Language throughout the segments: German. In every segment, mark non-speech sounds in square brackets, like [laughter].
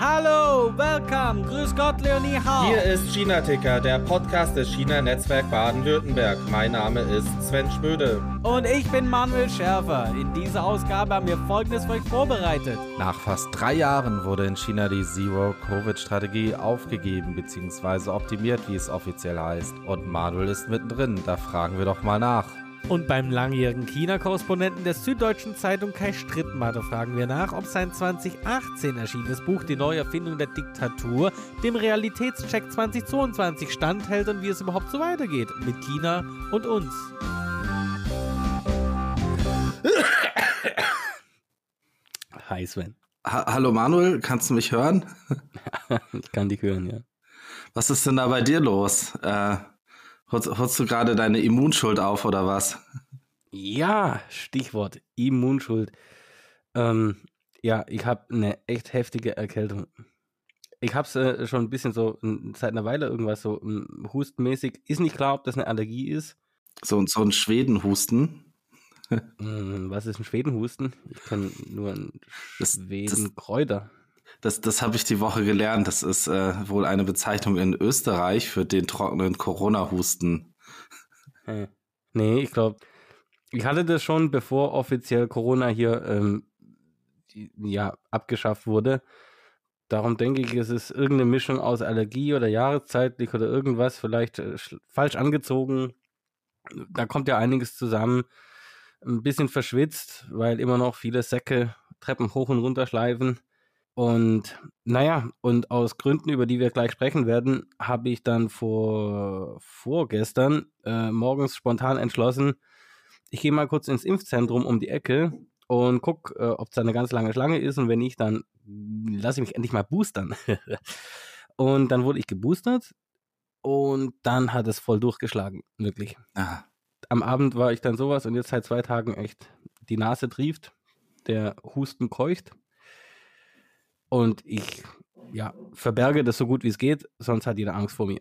Hallo, welcome, grüß Gott, Leonie Hau. Hier ist China Ticker, der Podcast des China Netzwerk Baden-Württemberg. Mein Name ist Sven Schmöde. Und ich bin Manuel Schärfer. In dieser Ausgabe haben wir Folgendes für euch vorbereitet. Nach fast drei Jahren wurde in China die Zero-Covid-Strategie aufgegeben bzw. optimiert, wie es offiziell heißt. Und Manuel ist mittendrin, da fragen wir doch mal nach. Und beim langjährigen China-Korrespondenten der Süddeutschen Zeitung Kai Strittmatter fragen wir nach, ob sein 2018 erschienenes Buch Die Neuerfindung der Diktatur dem Realitätscheck 2022 standhält und wie es überhaupt so weitergeht mit China und uns. [coughs] Hi Sven. Ha Hallo Manuel, kannst du mich hören? [laughs] ich kann dich hören, ja. Was ist denn da bei dir los? Äh, holst, du gerade deine Immunschuld auf oder was? Ja, Stichwort Immunschuld. Ähm, ja, ich habe eine echt heftige Erkältung. Ich habe es äh, schon ein bisschen so seit einer Weile irgendwas so um, hustenmäßig. Ist nicht klar, ob das eine Allergie ist. So, so ein Schwedenhusten. Hm, [laughs] was ist ein Schwedenhusten? Ich kann nur ein Schwedenkräuter. Das, das habe ich die Woche gelernt. Das ist äh, wohl eine Bezeichnung in Österreich für den trockenen Corona-Husten. Hey. Nee, ich glaube, ich hatte das schon, bevor offiziell Corona hier ähm, ja abgeschafft wurde. Darum denke ich, es ist irgendeine Mischung aus Allergie oder jahreszeitlich oder irgendwas, vielleicht äh, falsch angezogen. Da kommt ja einiges zusammen ein bisschen verschwitzt, weil immer noch viele Säcke Treppen hoch und runter schleifen. Und naja, und aus Gründen, über die wir gleich sprechen werden, habe ich dann vor vorgestern äh, morgens spontan entschlossen, ich gehe mal kurz ins Impfzentrum um die Ecke und guck, äh, ob es da eine ganz lange Schlange ist und wenn nicht, dann lasse ich mich endlich mal boostern. [laughs] und dann wurde ich geboostert und dann hat es voll durchgeschlagen, wirklich. Aha am Abend war ich dann sowas und jetzt seit zwei Tagen echt die Nase trieft, der Husten keucht. Und ich, ja, verberge das so gut wie es geht, sonst hat jeder Angst vor mir.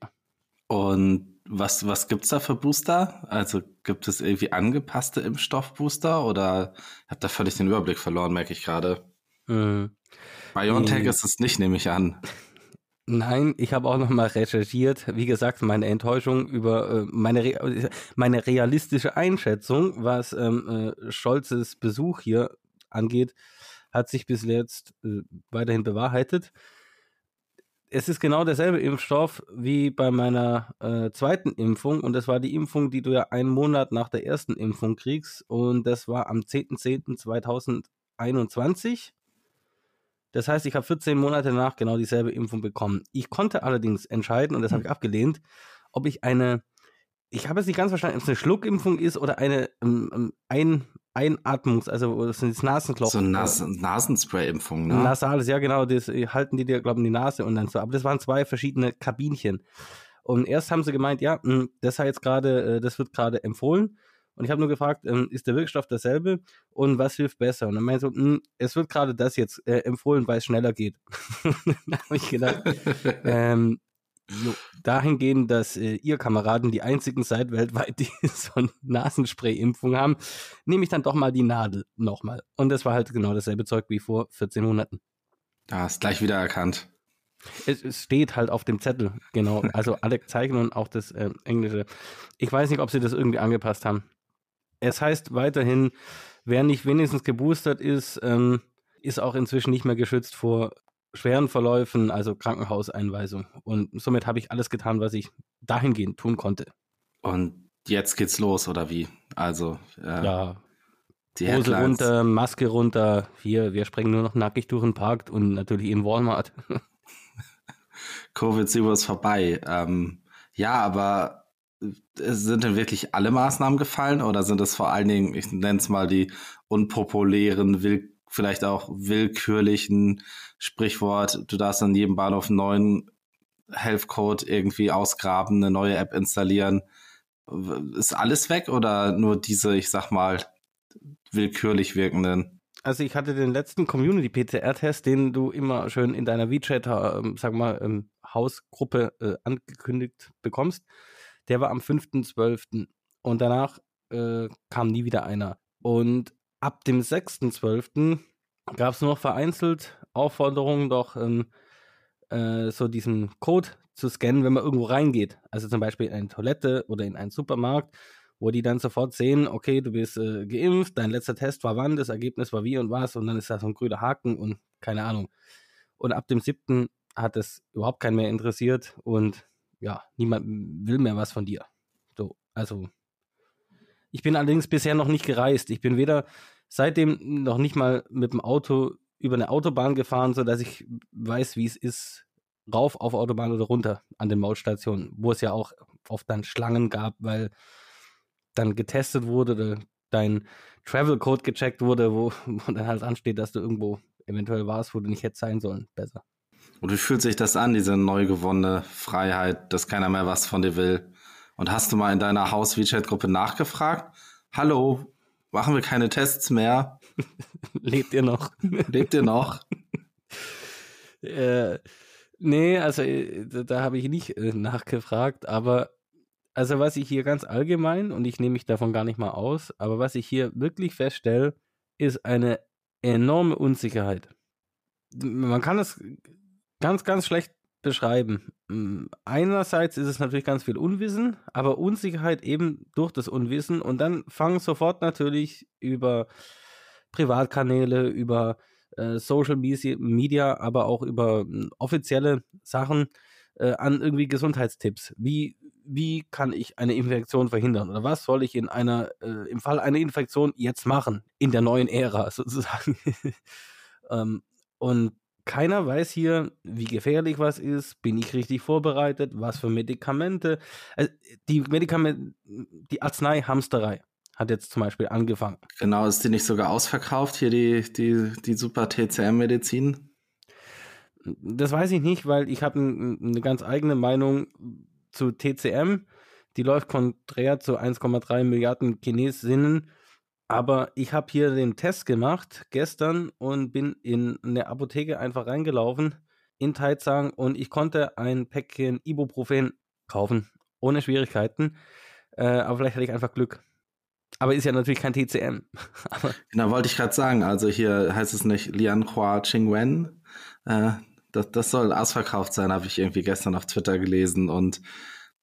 Und was, was gibt's da für Booster? Also gibt es irgendwie angepasste Impfstoffbooster oder hat da völlig den Überblick verloren, merke ich gerade. Mhm. BioNTech mhm. ist es nicht, nehme ich an. Nein, ich habe auch noch mal recherchiert. Wie gesagt, meine Enttäuschung über äh, meine, Re meine realistische Einschätzung, was ähm, äh, Scholzes Besuch hier angeht, hat sich bis jetzt äh, weiterhin bewahrheitet. Es ist genau derselbe Impfstoff wie bei meiner äh, zweiten Impfung und das war die Impfung, die du ja einen Monat nach der ersten Impfung kriegst und das war am 10.10.2021 das heißt, ich habe 14 Monate danach genau dieselbe Impfung bekommen. Ich konnte allerdings entscheiden, und das habe ich hm. abgelehnt, ob ich eine, ich habe es nicht ganz verstanden, ob es eine Schluckimpfung ist oder eine um, um, ein, Einatmungs-, also das sind das Nasenloch. So Nas Nasenspray-Impfung, ne? Nasales, ja genau, das halten die dir, glauben, die Nase und dann so. Aber das waren zwei verschiedene Kabinchen. Und erst haben sie gemeint, ja, hm, das jetzt gerade, äh, das wird gerade empfohlen. Und ich habe nur gefragt, ähm, ist der Wirkstoff dasselbe und was hilft besser? Und dann meinte so, hm, es wird gerade das jetzt äh, empfohlen, weil es schneller geht. [laughs] da habe ich gedacht, [laughs] ähm, so, dahingehend, dass äh, ihr Kameraden die einzigen seid weltweit, die [laughs] so eine Nasenspray-Impfung haben, nehme ich dann doch mal die Nadel nochmal. Und das war halt genau dasselbe Zeug wie vor 14 Monaten. Ja, ist gleich wieder erkannt. Es, es, steht halt auf dem Zettel, genau. [laughs] Also alle Zeichen und auch das äh, Englische. Ich weiß nicht, ob sie das irgendwie angepasst haben. Es heißt weiterhin, wer nicht wenigstens geboostert ist, ähm, ist auch inzwischen nicht mehr geschützt vor schweren Verläufen, also Krankenhauseinweisung. Und somit habe ich alles getan, was ich dahingehend tun konnte. Und jetzt geht's los, oder wie? Also, äh, ja. Die Hose Headlines. runter, Maske runter. Hier, wir sprengen nur noch nackig durch den Park und natürlich in Walmart. [laughs] Covid Zero ist vorbei. Ähm, ja, aber sind denn wirklich alle Maßnahmen gefallen oder sind es vor allen Dingen, ich nenne es mal die unpopulären, will, vielleicht auch willkürlichen Sprichwort, du darfst an jedem Bahnhof einen neuen Health Code irgendwie ausgraben, eine neue App installieren. Ist alles weg oder nur diese, ich sag mal, willkürlich wirkenden? Also ich hatte den letzten Community-PCR-Test, den du immer schön in deiner WeChat, äh, sag mal, ähm, Hausgruppe äh, angekündigt bekommst. Der war am 5.12. Und danach äh, kam nie wieder einer. Und ab dem 6.12. gab es nur noch vereinzelt Aufforderung, doch ähm, äh, so diesen Code zu scannen, wenn man irgendwo reingeht. Also zum Beispiel in eine Toilette oder in einen Supermarkt, wo die dann sofort sehen, okay, du bist äh, geimpft, dein letzter Test war wann, das Ergebnis war wie und was und dann ist da so ein grüner Haken und keine Ahnung. Und ab dem siebten hat es überhaupt keinen mehr interessiert und ja, niemand will mehr was von dir. So, also ich bin allerdings bisher noch nicht gereist. Ich bin weder seitdem noch nicht mal mit dem Auto über eine Autobahn gefahren, sodass ich weiß, wie es ist, rauf auf Autobahn oder runter an den Mautstationen, wo es ja auch oft dann Schlangen gab, weil dann getestet wurde oder dein Travel Code gecheckt wurde, wo, wo dann halt ansteht, dass du irgendwo eventuell warst, wo du nicht hättest sein sollen. Besser. Und wie fühlt sich das an, diese neu gewonnene Freiheit, dass keiner mehr was von dir will? Und hast du mal in deiner Haus-WeChat-Gruppe nachgefragt? Hallo, machen wir keine Tests mehr? [laughs] Lebt ihr noch? Lebt ihr noch? [laughs] äh, nee, also äh, da, da habe ich nicht äh, nachgefragt, aber also was ich hier ganz allgemein, und ich nehme mich davon gar nicht mal aus, aber was ich hier wirklich feststelle, ist eine enorme Unsicherheit. Man kann es ganz, ganz schlecht beschreiben. Hm, einerseits ist es natürlich ganz viel Unwissen, aber Unsicherheit eben durch das Unwissen und dann fangen sofort natürlich über Privatkanäle, über äh, Social Media, aber auch über äh, offizielle Sachen äh, an irgendwie Gesundheitstipps. Wie, wie kann ich eine Infektion verhindern? Oder was soll ich in einer, äh, im Fall einer Infektion jetzt machen? In der neuen Ära [laughs] sozusagen. ähm, und keiner weiß hier, wie gefährlich was ist, bin ich richtig vorbereitet, was für Medikamente. Also die Medikamente, die Arzneihamsterei hat jetzt zum Beispiel angefangen. Genau, ist die nicht sogar ausverkauft, hier die, die, die super TCM-Medizin? Das weiß ich nicht, weil ich habe eine ganz eigene Meinung zu TCM. Die läuft konträr zu 1,3 Milliarden Chinesinnen aber ich habe hier den Test gemacht gestern und bin in eine Apotheke einfach reingelaufen in Taizang und ich konnte ein Päckchen Ibuprofen kaufen, ohne Schwierigkeiten. Äh, aber vielleicht hatte ich einfach Glück. Aber ist ja natürlich kein TCM. [laughs] genau, wollte ich gerade sagen. Also hier heißt es nicht Lianhua Qingwen. Äh, das, das soll ausverkauft sein, habe ich irgendwie gestern auf Twitter gelesen. Und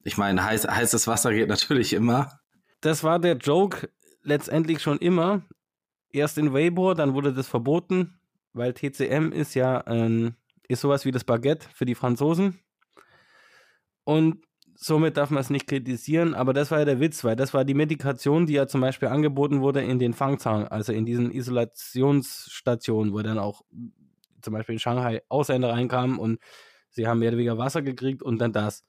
ich meine, heiß, heißes Wasser geht natürlich immer. Das war der Joke letztendlich schon immer. Erst in Weibo, dann wurde das verboten, weil TCM ist ja ähm, ist sowas wie das Baguette für die Franzosen. Und somit darf man es nicht kritisieren, aber das war ja der Witz, weil das war die Medikation, die ja zum Beispiel angeboten wurde in den Fangzahn, also in diesen Isolationsstationen, wo dann auch zum Beispiel in Shanghai Ausländer reinkamen und sie haben mehr oder weniger Wasser gekriegt und dann das.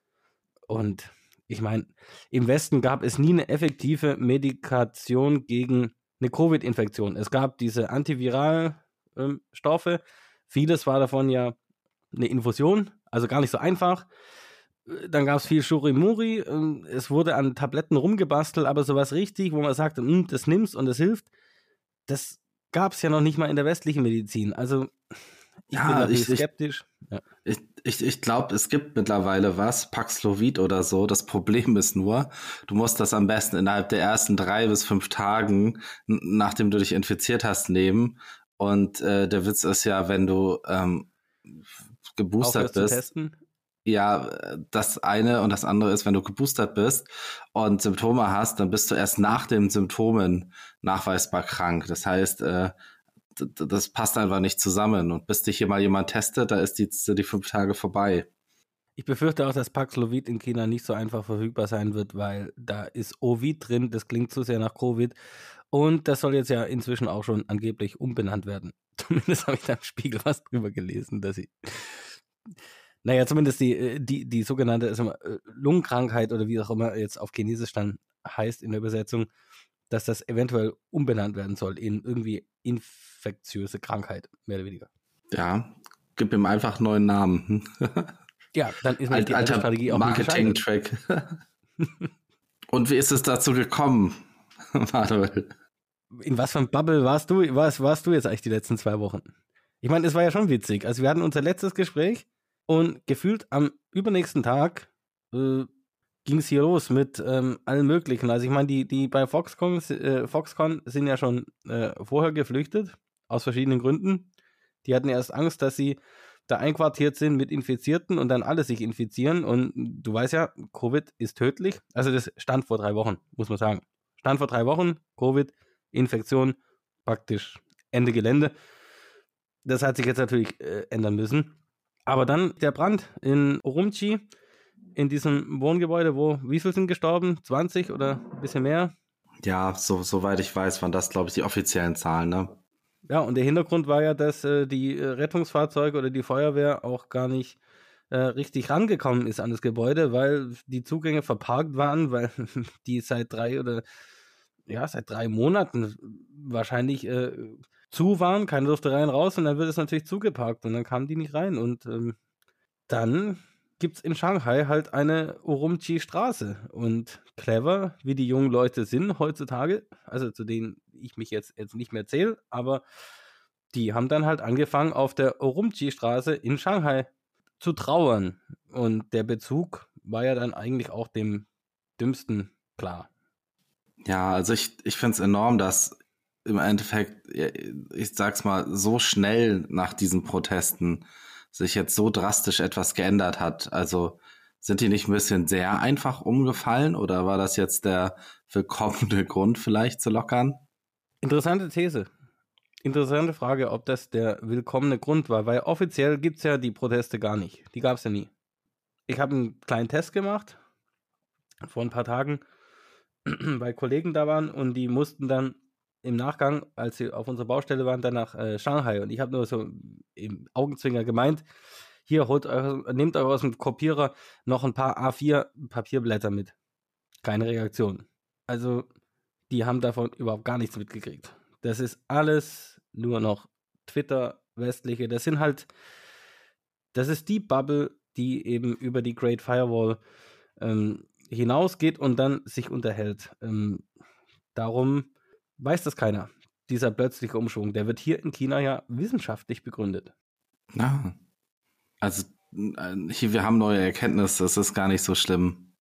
Und ich meine, im Westen gab es nie eine effektive Medikation gegen eine Covid-Infektion. Es gab diese Antiviralstoffe. Ähm, Vieles war davon ja eine Infusion, also gar nicht so einfach. Dann gab es viel Shurimuri. Ähm, es wurde an Tabletten rumgebastelt, aber sowas richtig, wo man sagt, hm, das nimmst und das hilft, das gab es ja noch nicht mal in der westlichen Medizin. Also ich ja, bin ich, skeptisch. Ja. Ich, ich, ich glaube, es gibt mittlerweile was, Paxlovid oder so. Das Problem ist nur, du musst das am besten innerhalb der ersten drei bis fünf Tagen, nachdem du dich infiziert hast, nehmen. Und äh, der Witz ist ja, wenn du ähm, geboostert bist. Ja, das eine und das andere ist, wenn du geboostert bist und Symptome hast, dann bist du erst nach den Symptomen nachweisbar krank. Das heißt, äh, das passt einfach nicht zusammen. Und bis dich hier mal jemand testet, da ist die, die fünf Tage vorbei. Ich befürchte auch, dass Paxlovid in China nicht so einfach verfügbar sein wird, weil da ist Ovid drin, das klingt zu sehr nach Covid. Und das soll jetzt ja inzwischen auch schon angeblich umbenannt werden. [laughs] Zumindest habe ich da im Spiegel was drüber gelesen, dass sie. Naja, zumindest die, äh, die, die sogenannte also Lungenkrankheit oder wie auch immer jetzt auf Chinesisch dann heißt in der Übersetzung, dass das eventuell umbenannt werden soll in irgendwie infektiöse Krankheit, mehr oder weniger. Ja, gib ihm einfach einen neuen Namen. ja, dann ist Alt, die alter Strategie auch Marketing-Track. [laughs] Und wie ist es dazu gekommen, [laughs] Manuel? In was für ein Bubble warst du, warst, warst du jetzt eigentlich die letzten zwei Wochen? Ich meine, es war ja schon witzig. Also wir hatten unser letztes Gespräch und gefühlt am übernächsten Tag äh, ging es hier los mit ähm, allen möglichen. Also ich meine, die, die bei Foxconn, äh, Foxconn sind ja schon äh, vorher geflüchtet, aus verschiedenen Gründen. Die hatten erst Angst, dass sie da einquartiert sind mit Infizierten und dann alle sich infizieren. Und du weißt ja, Covid ist tödlich. Also das stand vor drei Wochen, muss man sagen. Stand vor drei Wochen, Covid, Infektion, praktisch Ende Gelände. Das hat sich jetzt natürlich äh, ändern müssen. Aber dann der Brand in Urumqi, in diesem Wohngebäude, wo, wie viele sind gestorben? 20 oder ein bisschen mehr? Ja, so, soweit ich weiß, waren das, glaube ich, die offiziellen Zahlen, ne? Ja, und der Hintergrund war ja, dass äh, die äh, Rettungsfahrzeuge oder die Feuerwehr auch gar nicht äh, richtig rangekommen ist an das Gebäude, weil die Zugänge verparkt waren, [laughs] weil die seit drei oder ja, seit drei Monaten wahrscheinlich äh, zu waren. Keiner durfte rein raus und dann wird es natürlich zugeparkt und dann kamen die nicht rein. Und ähm, dann gibt es in Shanghai halt eine Urumqi-Straße. Und clever, wie die jungen Leute sind heutzutage, also zu denen ich mich jetzt, jetzt nicht mehr zähle, aber die haben dann halt angefangen, auf der Urumqi-Straße in Shanghai zu trauern. Und der Bezug war ja dann eigentlich auch dem dümmsten klar. Ja, also ich, ich finde es enorm, dass im Endeffekt, ich sag's mal, so schnell nach diesen Protesten sich jetzt so drastisch etwas geändert hat. Also sind die nicht ein bisschen sehr einfach umgefallen oder war das jetzt der willkommene [laughs] Grund vielleicht zu lockern? Interessante These. Interessante Frage, ob das der willkommene Grund war, weil offiziell gibt es ja die Proteste gar nicht. Die gab es ja nie. Ich habe einen kleinen Test gemacht vor ein paar Tagen, [clears throat] weil Kollegen da waren und die mussten dann im Nachgang, als sie auf unserer Baustelle waren, dann nach äh, Shanghai. Und ich habe nur so im Augenzwinger gemeint, hier holt eure, nehmt euch aus dem Kopierer noch ein paar A4 Papierblätter mit. Keine Reaktion. Also, die haben davon überhaupt gar nichts mitgekriegt. Das ist alles nur noch Twitter, westliche. Das sind halt, das ist die Bubble, die eben über die Great Firewall ähm, hinausgeht und dann sich unterhält. Ähm, darum weiß das keiner. Dieser plötzliche Umschwung, der wird hier in China ja wissenschaftlich begründet. Ja. Also äh, hier, wir haben neue Erkenntnisse, das ist gar nicht so schlimm.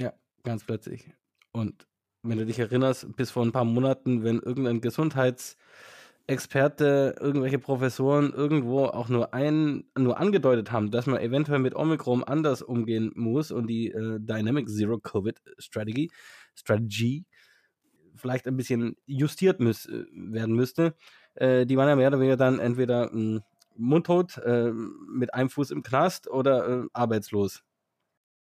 Ja, ganz plötzlich. Und wenn du dich erinnerst, bis vor ein paar Monaten, wenn irgendein Gesundheitsexperte, irgendwelche Professoren irgendwo auch nur ein, nur angedeutet haben, dass man eventuell mit Omikron anders umgehen muss und die äh, Dynamic Zero Covid Strategy, Strategy vielleicht ein bisschen justiert müß, äh, werden müsste. Äh, die waren ja mehr oder weniger dann entweder äh, mundtot, äh, mit einem Fuß im Knast oder äh, arbeitslos.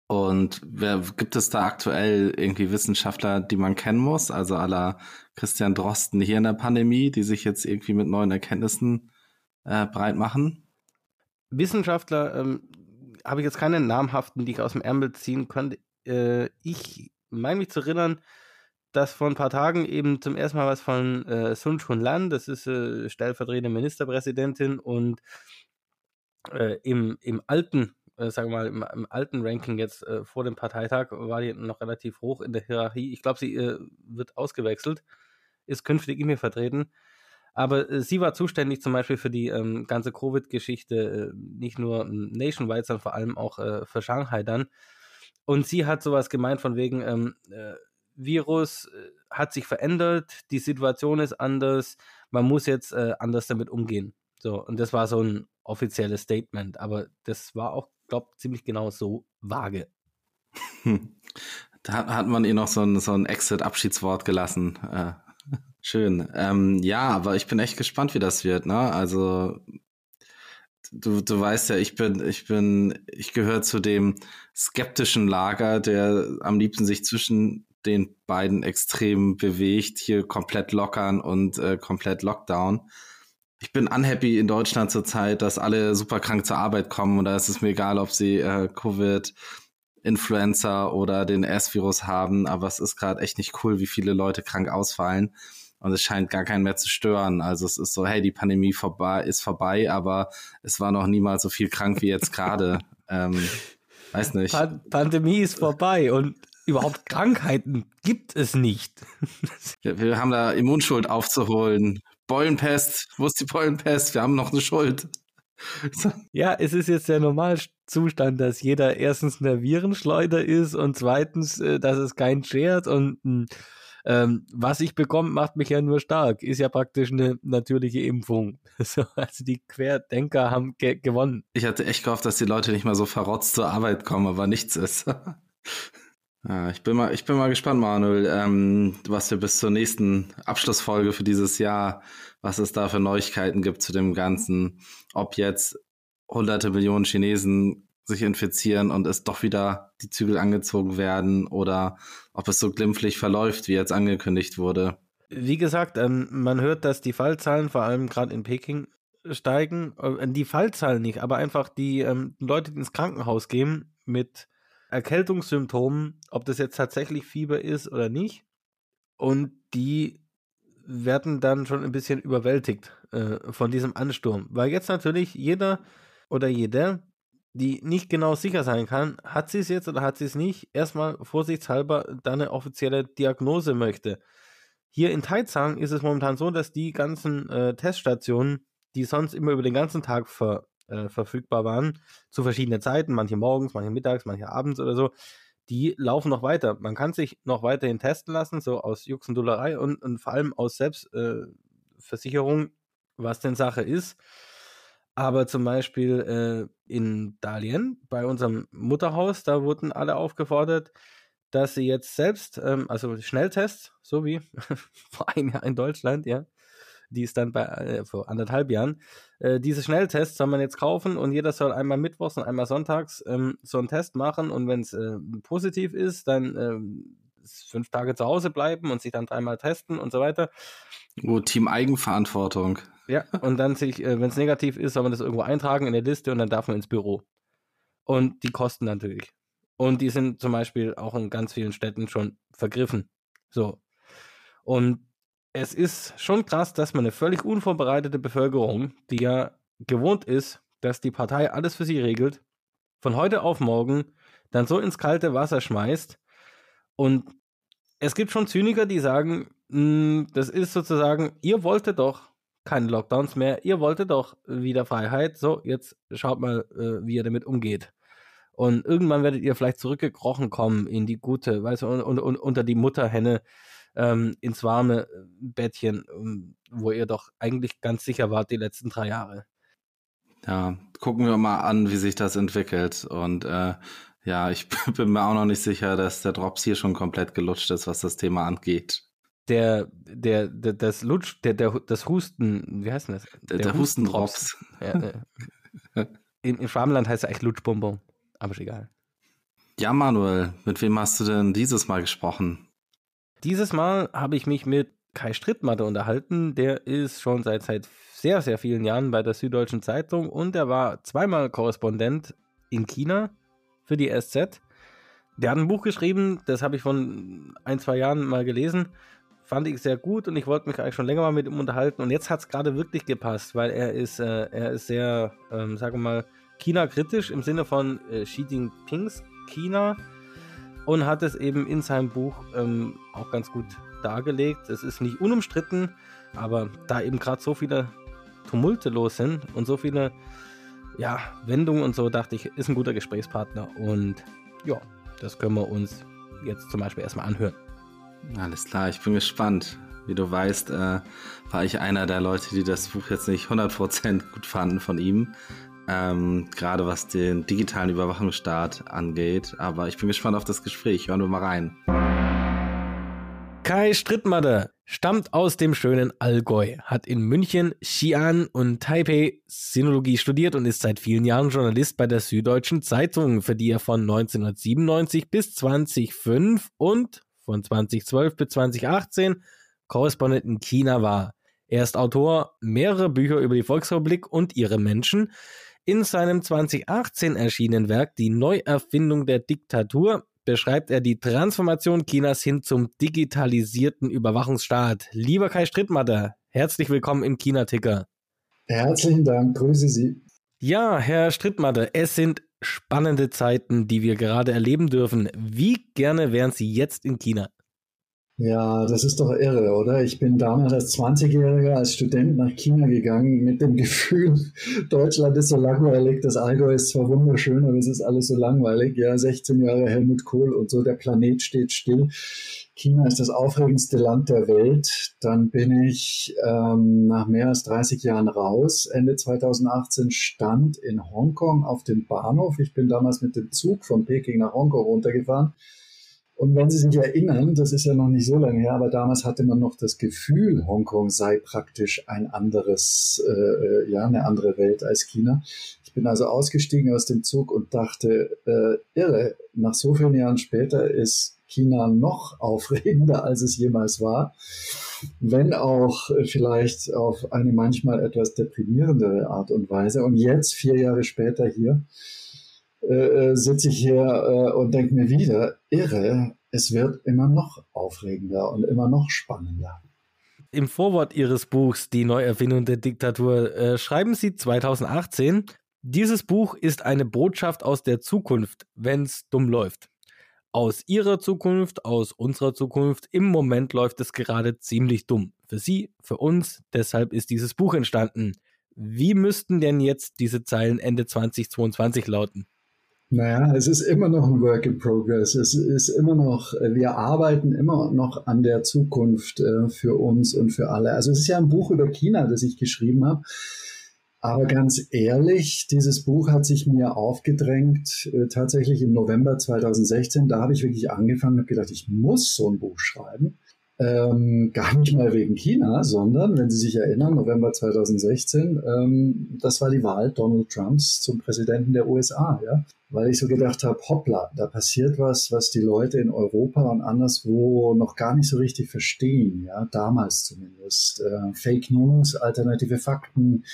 Und wer, gibt es da aktuell irgendwie Wissenschaftler, die man kennen muss? Also aller Christian Drosten hier in der Pandemie, die sich jetzt irgendwie mit neuen Erkenntnissen äh, breit machen? Wissenschaftler ähm, habe ich jetzt keine namhaften, die ich aus dem Ärmel ziehen könnte. Äh, ich meine mich zu erinnern, dass vor ein paar Tagen eben zum ersten Mal was von äh, Sun Chun Lan, das ist äh, stellvertretende Ministerpräsidentin und äh, im, im alten, äh, sagen wir mal, im, im, alten Ranking jetzt äh, vor dem Parteitag war die noch relativ hoch in der Hierarchie. Ich glaube, sie äh, wird ausgewechselt, ist künftig in mir vertreten. Aber äh, sie war zuständig zum Beispiel für die ähm, ganze Covid-Geschichte, nicht nur nationwide, sondern vor allem auch für Shanghai dann. Und sie hat sowas gemeint von wegen, ähm, Virus äh, hat sich verändert, die Situation ist anders, man muss jetzt äh, anders damit umgehen. So, und das war so ein offizielles Statement, aber das war auch, glaube ich, ziemlich genau so vage. [laughs] Da hat man ihr noch so ein, so ein Exit-Abschiedswort gelassen. Äh, schön. Ähm, ja, aber ich bin echt gespannt, wie das wird, ne? Also du, du weißt ja, ich bin, ich bin, ich gehöre zu dem skeptischen Lager, der am liebsten sich zwischen den beiden extrem bewegt, hier komplett lockern und äh, komplett Lockdown. Ich bin unhappy in Deutschland zurzeit, dass alle super krank zur Arbeit kommen und da ist es mir egal, ob sie äh, Covid, Influenza oder den S-Virus haben, aber es ist gerade echt nicht cool, wie viele Leute krank ausfallen und es scheint gar keinen mehr zu stören. Also es ist so, hey, die Pandemie vorbei, ist vorbei, aber es war noch niemals so viel krank wie jetzt gerade. [laughs] ähm, weiß nicht. Pan Pandemie ist vorbei und überhaupt Krankheiten gibt es nicht. [laughs] wir, wir haben da Immunschuld aufzuholen. Beulenpest, wo ist die Beulenpest? Wir haben noch eine Schuld. [laughs] Ja, es ist jetzt der Normalzustand, dass jeder erstens eine Virenschleuder ist und zweitens, äh, dass es kein Scherz und hm, Ähm, was ich bekomme, macht mich ja nur stark. Ist ja praktisch eine natürliche Impfung. [laughs] So, also die Querdenker haben ge gewonnen. Ich hatte echt gehofft, dass die Leute nicht mal so verrotzt zur Arbeit kommen, aber nichts ist. Ja, ich, bin mal, ich bin mal gespannt, Manuel, ähm, was wir bis zur nächsten Abschlussfolge für dieses Jahr, was es da für Neuigkeiten gibt zu dem Ganzen. Ob jetzt hunderte Millionen Chinesen sich infizieren und es doch wieder die Zügel angezogen werden oder ob es so glimpflich verläuft, wie jetzt angekündigt wurde. Wie gesagt, ähm, man hört, dass die Fallzahlen vor allem gerade in Peking steigen. Äh, die Fallzahlen nicht, aber einfach die ähm, Leute, die ins Krankenhaus gehen mit Erkältungssymptomen, ob das jetzt tatsächlich Fieber ist oder nicht. Und die werden dann schon ein bisschen überwältigt äh, von diesem Ansturm. Weil jetzt natürlich jeder oder jeder, die nicht genau sicher sein kann, hat sie es jetzt oder hat sie es nicht, erstmal vorsichtshalber dann eine offizielle Diagnose möchte. Hier in Taizang ist es momentan so, dass die ganzen äh, Teststationen, die sonst immer über den ganzen Tag ver, äh, verfügbar waren, zu verschiedenen Zeiten, manche morgens, manche mittags, manche abends oder so, die laufen noch weiter. Man kann sich noch weiterhin testen lassen, so aus Juxendullerei und, und vor allem aus Selbstversicherung, äh, was denn Sache ist. Aber zum Beispiel äh, in Dalien, bei unserem Mutterhaus, da wurden alle aufgefordert, dass sie jetzt selbst, ähm, also Schnelltests, so wie [laughs] vor einem Jahr in Deutschland, ja, die ist dann bei äh, vor anderthalb Jahren, äh, diese Schnelltests soll man jetzt kaufen und jeder soll einmal mittwochs und einmal sonntags ähm, so einen Test machen und wenn es äh, positiv ist, dann ähm, fünf Tage zu Hause bleiben und sich dann dreimal testen und so weiter. Oh, Team Eigenverantwortung. Ja, und dann sich, äh, wenn es negativ ist, soll man das irgendwo eintragen in der Liste und dann darf man ins Büro. Und die kosten natürlich. Und die sind zum Beispiel auch in ganz vielen Städten schon vergriffen. So. Und es ist schon krass, dass man eine völlig unvorbereitete Bevölkerung, die ja gewohnt ist, dass die Partei alles für sie regelt, von heute auf morgen dann so ins kalte Wasser schmeißt. Und es gibt schon Zyniker, die sagen, hm, das ist sozusagen, ihr wolltet doch keine Lockdowns mehr, ihr wolltet doch wieder Freiheit. So, jetzt schaut mal, äh, wie ihr damit umgeht. Und irgendwann werdet ihr vielleicht zurückgekrochen kommen in die gute, weißt du, und, und, und unter die Mutterhenne ähm, ins warme äh, Bettchen, ähm, wo ihr doch eigentlich ganz sicher wart die letzten drei Jahre. Ja, gucken wir mal an, wie sich das entwickelt. Und äh, ja, ich [laughs] bin mir auch noch nicht sicher, dass der Drops hier schon komplett gelutscht ist, was das Thema angeht. Der, der, der das Lutsch, der, der, das Husten, wie heißt denn das? Der, der, der Hustendrops. Ja, ja. [laughs] Im, Im Schwabenland heißt er eigentlich Lutschbonbon aber ist egal. Ja, Manuel, mit wem hast du denn dieses Mal gesprochen? Dieses Mal habe ich mich mit Kai Strittmatte unterhalten. Der ist schon seit, seit sehr, sehr vielen Jahren bei der Süddeutschen Zeitung und er war zweimal Korrespondent in China für die SZ. Der hat ein Buch geschrieben, das habe ich von ein, zwei Jahren mal gelesen. Fand ich sehr gut und ich wollte mich eigentlich schon länger mal mit ihm unterhalten. Und jetzt hat es gerade wirklich gepasst, weil er ist, äh, er ist sehr, ähm, sagen wir mal, China kritisch im Sinne von äh, Xi Jinpings China und hat es eben in seinem Buch ähm, auch ganz gut dargelegt. Es ist nicht unumstritten, aber da eben gerade so viele Tumulte los sind und so viele ja, Wendungen und so, dachte ich, ist ein guter Gesprächspartner und ja, das können wir uns jetzt zum Beispiel erstmal anhören. Alles klar, ich bin gespannt. Wie du weißt, äh, war ich einer der Leute, die das Buch jetzt nicht 100% gut fanden von ihm ähm, gerade was den digitalen Überwachungsstaat angeht. Aber ich bin gespannt auf das Gespräch. Hören wir mal rein. Kai Strittmatter stammt aus dem schönen Allgäu, hat in München, Xi'an und Taipei Sinologie studiert und ist seit vielen Jahren Journalist bei der Süddeutschen Zeitung, für die er von 1997 bis 2005 und von 2012 bis 2018 Korrespondent in China war. Er ist Autor mehrerer Bücher über die Volksrepublik und ihre Menschen. In seinem 2018 erschienenen Werk Die Neuerfindung der Diktatur beschreibt er die Transformation Chinas hin zum digitalisierten Überwachungsstaat. Lieber Kai Strittmatter, herzlich willkommen im China-Ticker. Herzlichen Dank, grüße Sie. Ja, Herr Strittmatter, es sind spannende Zeiten, die wir gerade erleben dürfen. Wie gerne wären Sie jetzt in China? Ja, das ist doch irre, oder? Ich bin damals als 20-Jähriger, als Student nach China gegangen mit dem [laughs] Gefühl, Deutschland ist so langweilig, das Allgäu ist zwar wunderschön, aber es ist alles so langweilig. Ja, 16 Jahre Helmut Kohl und so, der Planet steht still. China ist das aufregendste Land der Welt. Dann bin ich ähm, nach mehr als 30 Jahren raus. Ende 2018 stand in Hongkong auf dem Bahnhof. Ich bin damals mit dem Zug von Peking nach Hongkong runtergefahren und wenn Sie sich erinnern, das ist ja noch nicht so lange her, aber damals hatte man noch das Gefühl, Hongkong sei praktisch ein anderes, äh, ja, eine andere Welt als China. Ich bin also ausgestiegen aus dem Zug und dachte, äh, irre, nach so vielen Jahren später ist China noch aufregender, [laughs] als es jemals war, wenn auch vielleicht auf eine manchmal etwas deprimierendere Art und Weise. Und jetzt, vier Jahre später hier, äh, sitze ich hier äh, und denke mir wieder, irre, es wird immer noch aufregender und immer noch spannender. Im Vorwort Ihres Buchs Die Neuerfindung der Diktatur äh, schreiben Sie 2018, dieses Buch ist eine Botschaft aus der Zukunft, wenn's dumm läuft. Aus Ihrer Zukunft, aus unserer Zukunft, im Moment läuft es gerade ziemlich dumm. Für Sie, für uns, deshalb ist dieses Buch entstanden. Wie müssten denn jetzt diese Zeilen Ende 2022 lauten? Naja, es ist immer noch ein Work in Progress. Es ist immer noch, wir arbeiten immer noch an der Zukunft äh, für uns und für alle. Also es ist ja ein Buch über China, das ich geschrieben habe. Aber ganz ehrlich, dieses Buch hat sich mir aufgedrängt, äh, tatsächlich im November 2016. Da habe ich wirklich angefangen und gedacht, ich muss so ein Buch schreiben. Ähm, gar nicht mal wegen China, sondern, wenn Sie sich erinnern, November 2016, ähm, das war die Wahl Donald Trumps zum Präsidenten der USA. Ja? weil ich so gedacht habe, hoppla, da passiert was, was die Leute in Europa und anderswo noch gar nicht so richtig verstehen, ja, damals zumindest. Äh, Fake News, alternative Fakten,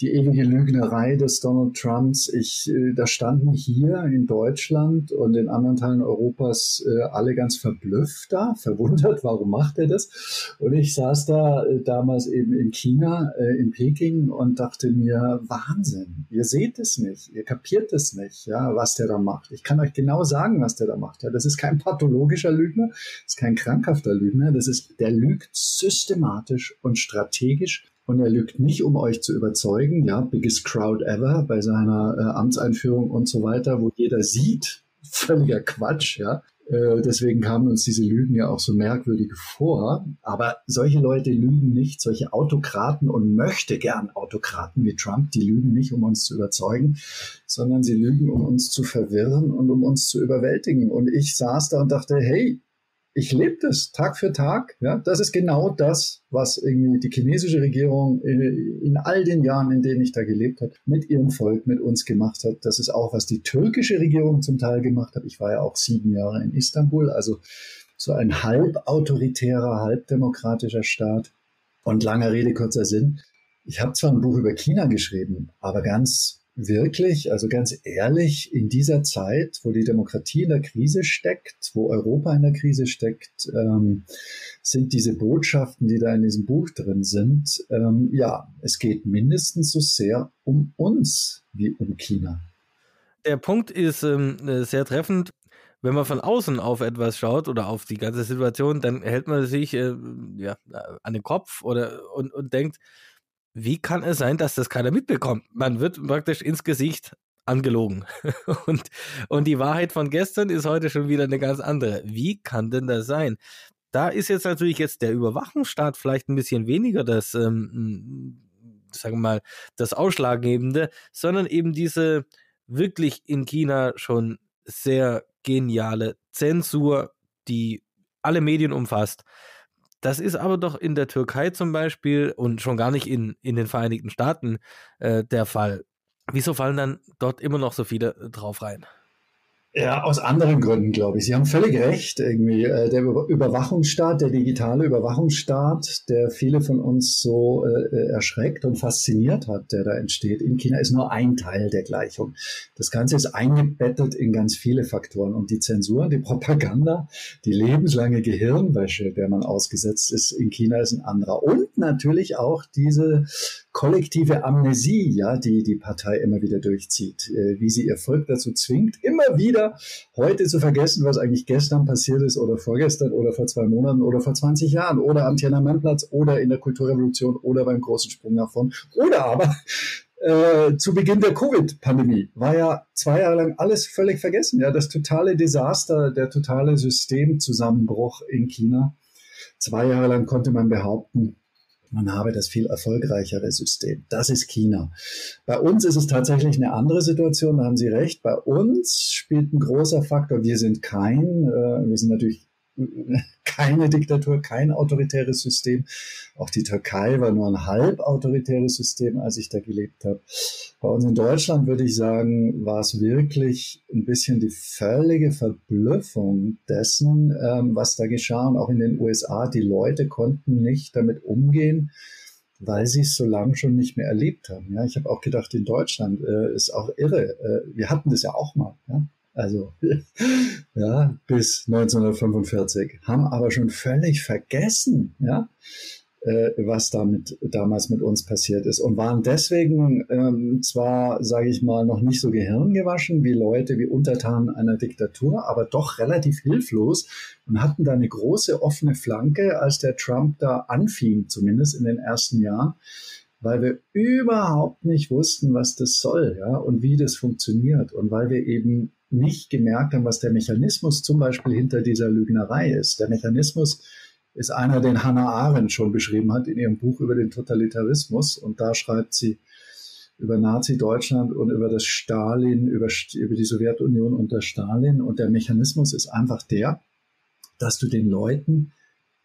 die ewige Lügnerei des Donald Trumps. Ich, äh, da standen hier in Deutschland und in anderen Teilen Europas äh, alle ganz verblüfft da, verwundert, [laughs] warum macht er das? Und ich saß da äh, damals eben in China, äh, in Peking und dachte mir, Wahnsinn, ihr seht es nicht, ihr kapiert es nicht, ja, was der da macht. Ich kann euch genau sagen, was der da macht. Ja. Das ist kein pathologischer Lügner, das ist kein krankhafter Lügner, das ist, der lügt systematisch und strategisch und er lügt nicht, um euch zu überzeugen, ja, biggest crowd ever bei seiner äh, Amtseinführung und so weiter, wo jeder sieht, [laughs] völliger Quatsch, ja. Äh, deswegen kamen uns diese Lügen ja auch so merkwürdig vor. Aber solche Leute lügen nicht, solche Autokraten und möchte gern Autokraten wie Trump, die lügen nicht, um uns zu überzeugen, sondern sie lügen, um uns zu verwirren und um uns zu überwältigen. Und ich saß da und dachte, hey, ich lebe das Tag für Tag. Ja, das ist genau das, was irgendwie die chinesische Regierung in, in all den Jahren, in denen ich da gelebt habe, mit ihrem Volk, mit uns gemacht hat. Das ist auch, was die türkische Regierung zum Teil gemacht hat. Ich war ja auch sieben Jahre in Istanbul, also so ein halb autoritärer, halb demokratischer Staat. Und langer Rede, kurzer Sinn. Ich habe zwar ein Buch über China geschrieben, aber ganz wirklich, also ganz ehrlich, in dieser Zeit, wo die Demokratie in der Krise steckt, wo Europa in der Krise steckt, ähm, sind diese Botschaften, die da in diesem Buch drin sind, ähm, ja, es geht mindestens so sehr um uns wie um China. Der Punkt ist ähm, sehr treffend. Wenn man von außen auf etwas schaut oder auf die ganze Situation, dann hält man sich äh, ja, an den Kopf oder und, und denkt, wie kann es sein, dass das keiner mitbekommt? Man wird praktisch ins Gesicht angelogen. [laughs] und, und die Wahrheit von gestern ist heute schon wieder eine ganz andere. Wie kann denn das sein? Da ist jetzt natürlich jetzt der Überwachungsstaat vielleicht ein bisschen weniger das, ähm, sagen wir mal, das Ausschlaggebende, sondern eben diese wirklich in China schon sehr geniale Zensur, die alle Medien umfasst. Das ist aber doch in der Türkei zum Beispiel und schon gar nicht in, in den Vereinigten Staaten äh, der Fall. Wieso fallen dann dort immer noch so viele äh, drauf rein? Ja, aus anderen Gründen, glaube ich. Sie haben völlig recht. Irgendwie äh, der Überwachungsstaat, der digitale Überwachungsstaat, der viele von uns so äh, erschreckt und fasziniert hat, der da entsteht in China, ist nur ein Teil der Gleichung. Das Ganze ist eingebettet in ganz viele Faktoren. Und die Zensur, die Propaganda, die lebenslange Gehirnwäsche, der man ausgesetzt ist in China, ist ein anderer. Und natürlich auch diese kollektive Amnesie, ja, die die Partei immer wieder durchzieht, äh, wie sie ihr Volk dazu zwingt, immer wieder heute zu vergessen, was eigentlich gestern passiert ist oder vorgestern oder vor zwei Monaten oder vor 20 Jahren oder am Tiananmenplatz oder in der Kulturrevolution oder beim großen Sprung nach vorn oder aber äh, zu Beginn der Covid-Pandemie war ja zwei Jahre lang alles völlig vergessen. Ja, das totale Desaster, der totale Systemzusammenbruch in China. Zwei Jahre lang konnte man behaupten, man habe das viel erfolgreichere System. Das ist China. Bei uns ist es tatsächlich eine andere Situation, da haben Sie recht. Bei uns spielt ein großer Faktor, wir sind kein, äh, wir sind natürlich [laughs] keine Diktatur, kein autoritäres System. Auch die Türkei war nur ein halb autoritäres System, als ich da gelebt habe. Bei uns in Deutschland würde ich sagen, war es wirklich ein bisschen die völlige Verblüffung dessen, ähm, was da geschah. Und auch in den USA, die Leute konnten nicht damit umgehen, weil sie es so lange schon nicht mehr erlebt haben. Ja, ich habe auch gedacht, in Deutschland äh, ist auch irre. Äh, wir hatten das ja auch mal. Ja? Also [laughs] ja, bis 1945, haben aber schon völlig vergessen, ja, äh, was damit damals mit uns passiert ist und waren deswegen ähm, zwar, sage ich mal, noch nicht so gehirngewaschen wie Leute, wie Untertanen einer Diktatur, aber doch relativ hilflos und hatten da eine große offene Flanke, als der Trump da anfing, zumindest in den ersten Jahren weil wir überhaupt nicht wussten, was das soll, ja, und wie das funktioniert und weil wir eben nicht gemerkt haben, was der Mechanismus zum Beispiel hinter dieser Lügnerei ist. Der Mechanismus ist einer, den Hannah Arendt schon beschrieben hat in ihrem Buch über den Totalitarismus. Und da schreibt sie über Nazi-Deutschland und über das Stalin, über, über die Sowjetunion unter Stalin. Und der Mechanismus ist einfach der, dass du den Leuten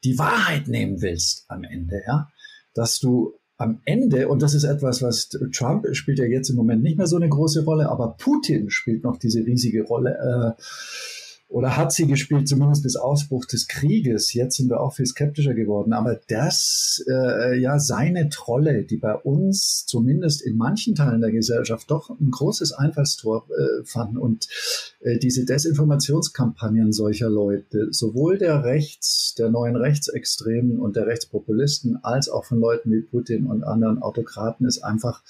die Wahrheit nehmen willst am Ende, ja. Dass du am Ende, und das ist etwas, was Trump spielt ja jetzt im Moment nicht mehr so eine große Rolle, aber Putin spielt noch diese riesige Rolle. Äh, oder hat sie gespielt, zumindest bis Ausbruch des Krieges. Jetzt sind wir auch viel skeptischer geworden. Aber das, äh, ja, seine Trolle, die bei uns zumindest in manchen Teilen der Gesellschaft doch ein großes Einfallstor äh, fanden und äh, diese Desinformationskampagnen solcher Leute, sowohl der Rechts, der neuen Rechtsextremen und der Rechtspopulisten, als auch von Leuten wie Putin und anderen Autokraten, ist einfach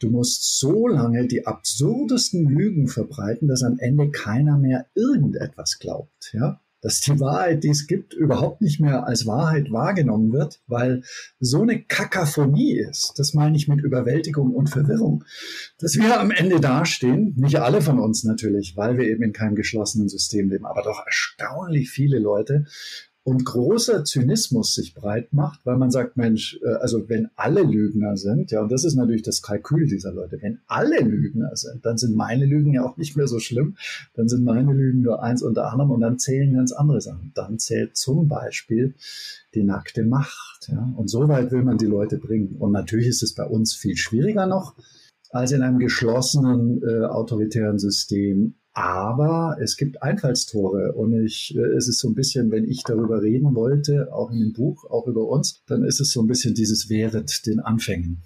Du musst so lange die absurdesten Lügen verbreiten, dass am Ende keiner mehr irgendetwas glaubt, ja? Dass die Wahrheit, die es gibt, überhaupt nicht mehr als Wahrheit wahrgenommen wird, weil so eine Kakaphonie ist. Das meine ich mit Überwältigung und Verwirrung. Dass wir am Ende dastehen, nicht alle von uns natürlich, weil wir eben in keinem geschlossenen System leben, aber doch erstaunlich viele Leute, und großer Zynismus sich breit macht, weil man sagt, Mensch, äh, also wenn alle Lügner sind, ja, und das ist natürlich das Kalkül dieser Leute, wenn alle Lügner sind, dann sind meine Lügen ja auch nicht mehr so schlimm, dann sind meine Lügen nur eins unter anderem und dann zählen ganz andere Sachen. Dann zählt zum Beispiel die nackte Macht, ja, und so weit will man die Leute bringen. Und natürlich ist es bei uns viel schwieriger noch, als in einem geschlossenen äh, autoritären System aber es gibt Einfallstore und ich, äh, es ist so ein bisschen, wenn ich darüber reden wollte, auch in dem Buch, auch über uns, dann ist es so ein bisschen dieses Wehret den Anfängen.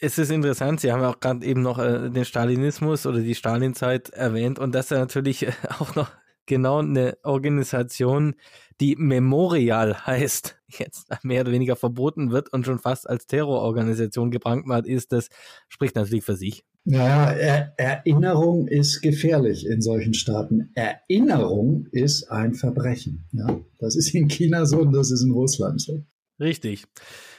Es ist interessant, Sie haben auch gerade eben noch äh, den Stalinismus oder die Stalinzeit erwähnt und das ist ja natürlich äh, [laughs] auch noch genau eine Organisation, die Memorial heißt, jetzt mehr oder weniger verboten wird und schon fast als Terrororganisation gebrandmarkt ist, das spricht natürlich für sich. Naja, er Erinnerung ist gefährlich in solchen Staaten. Erinnerung ist ein Verbrechen. Ja, das ist in China so und das ist in Russland so. Richtig.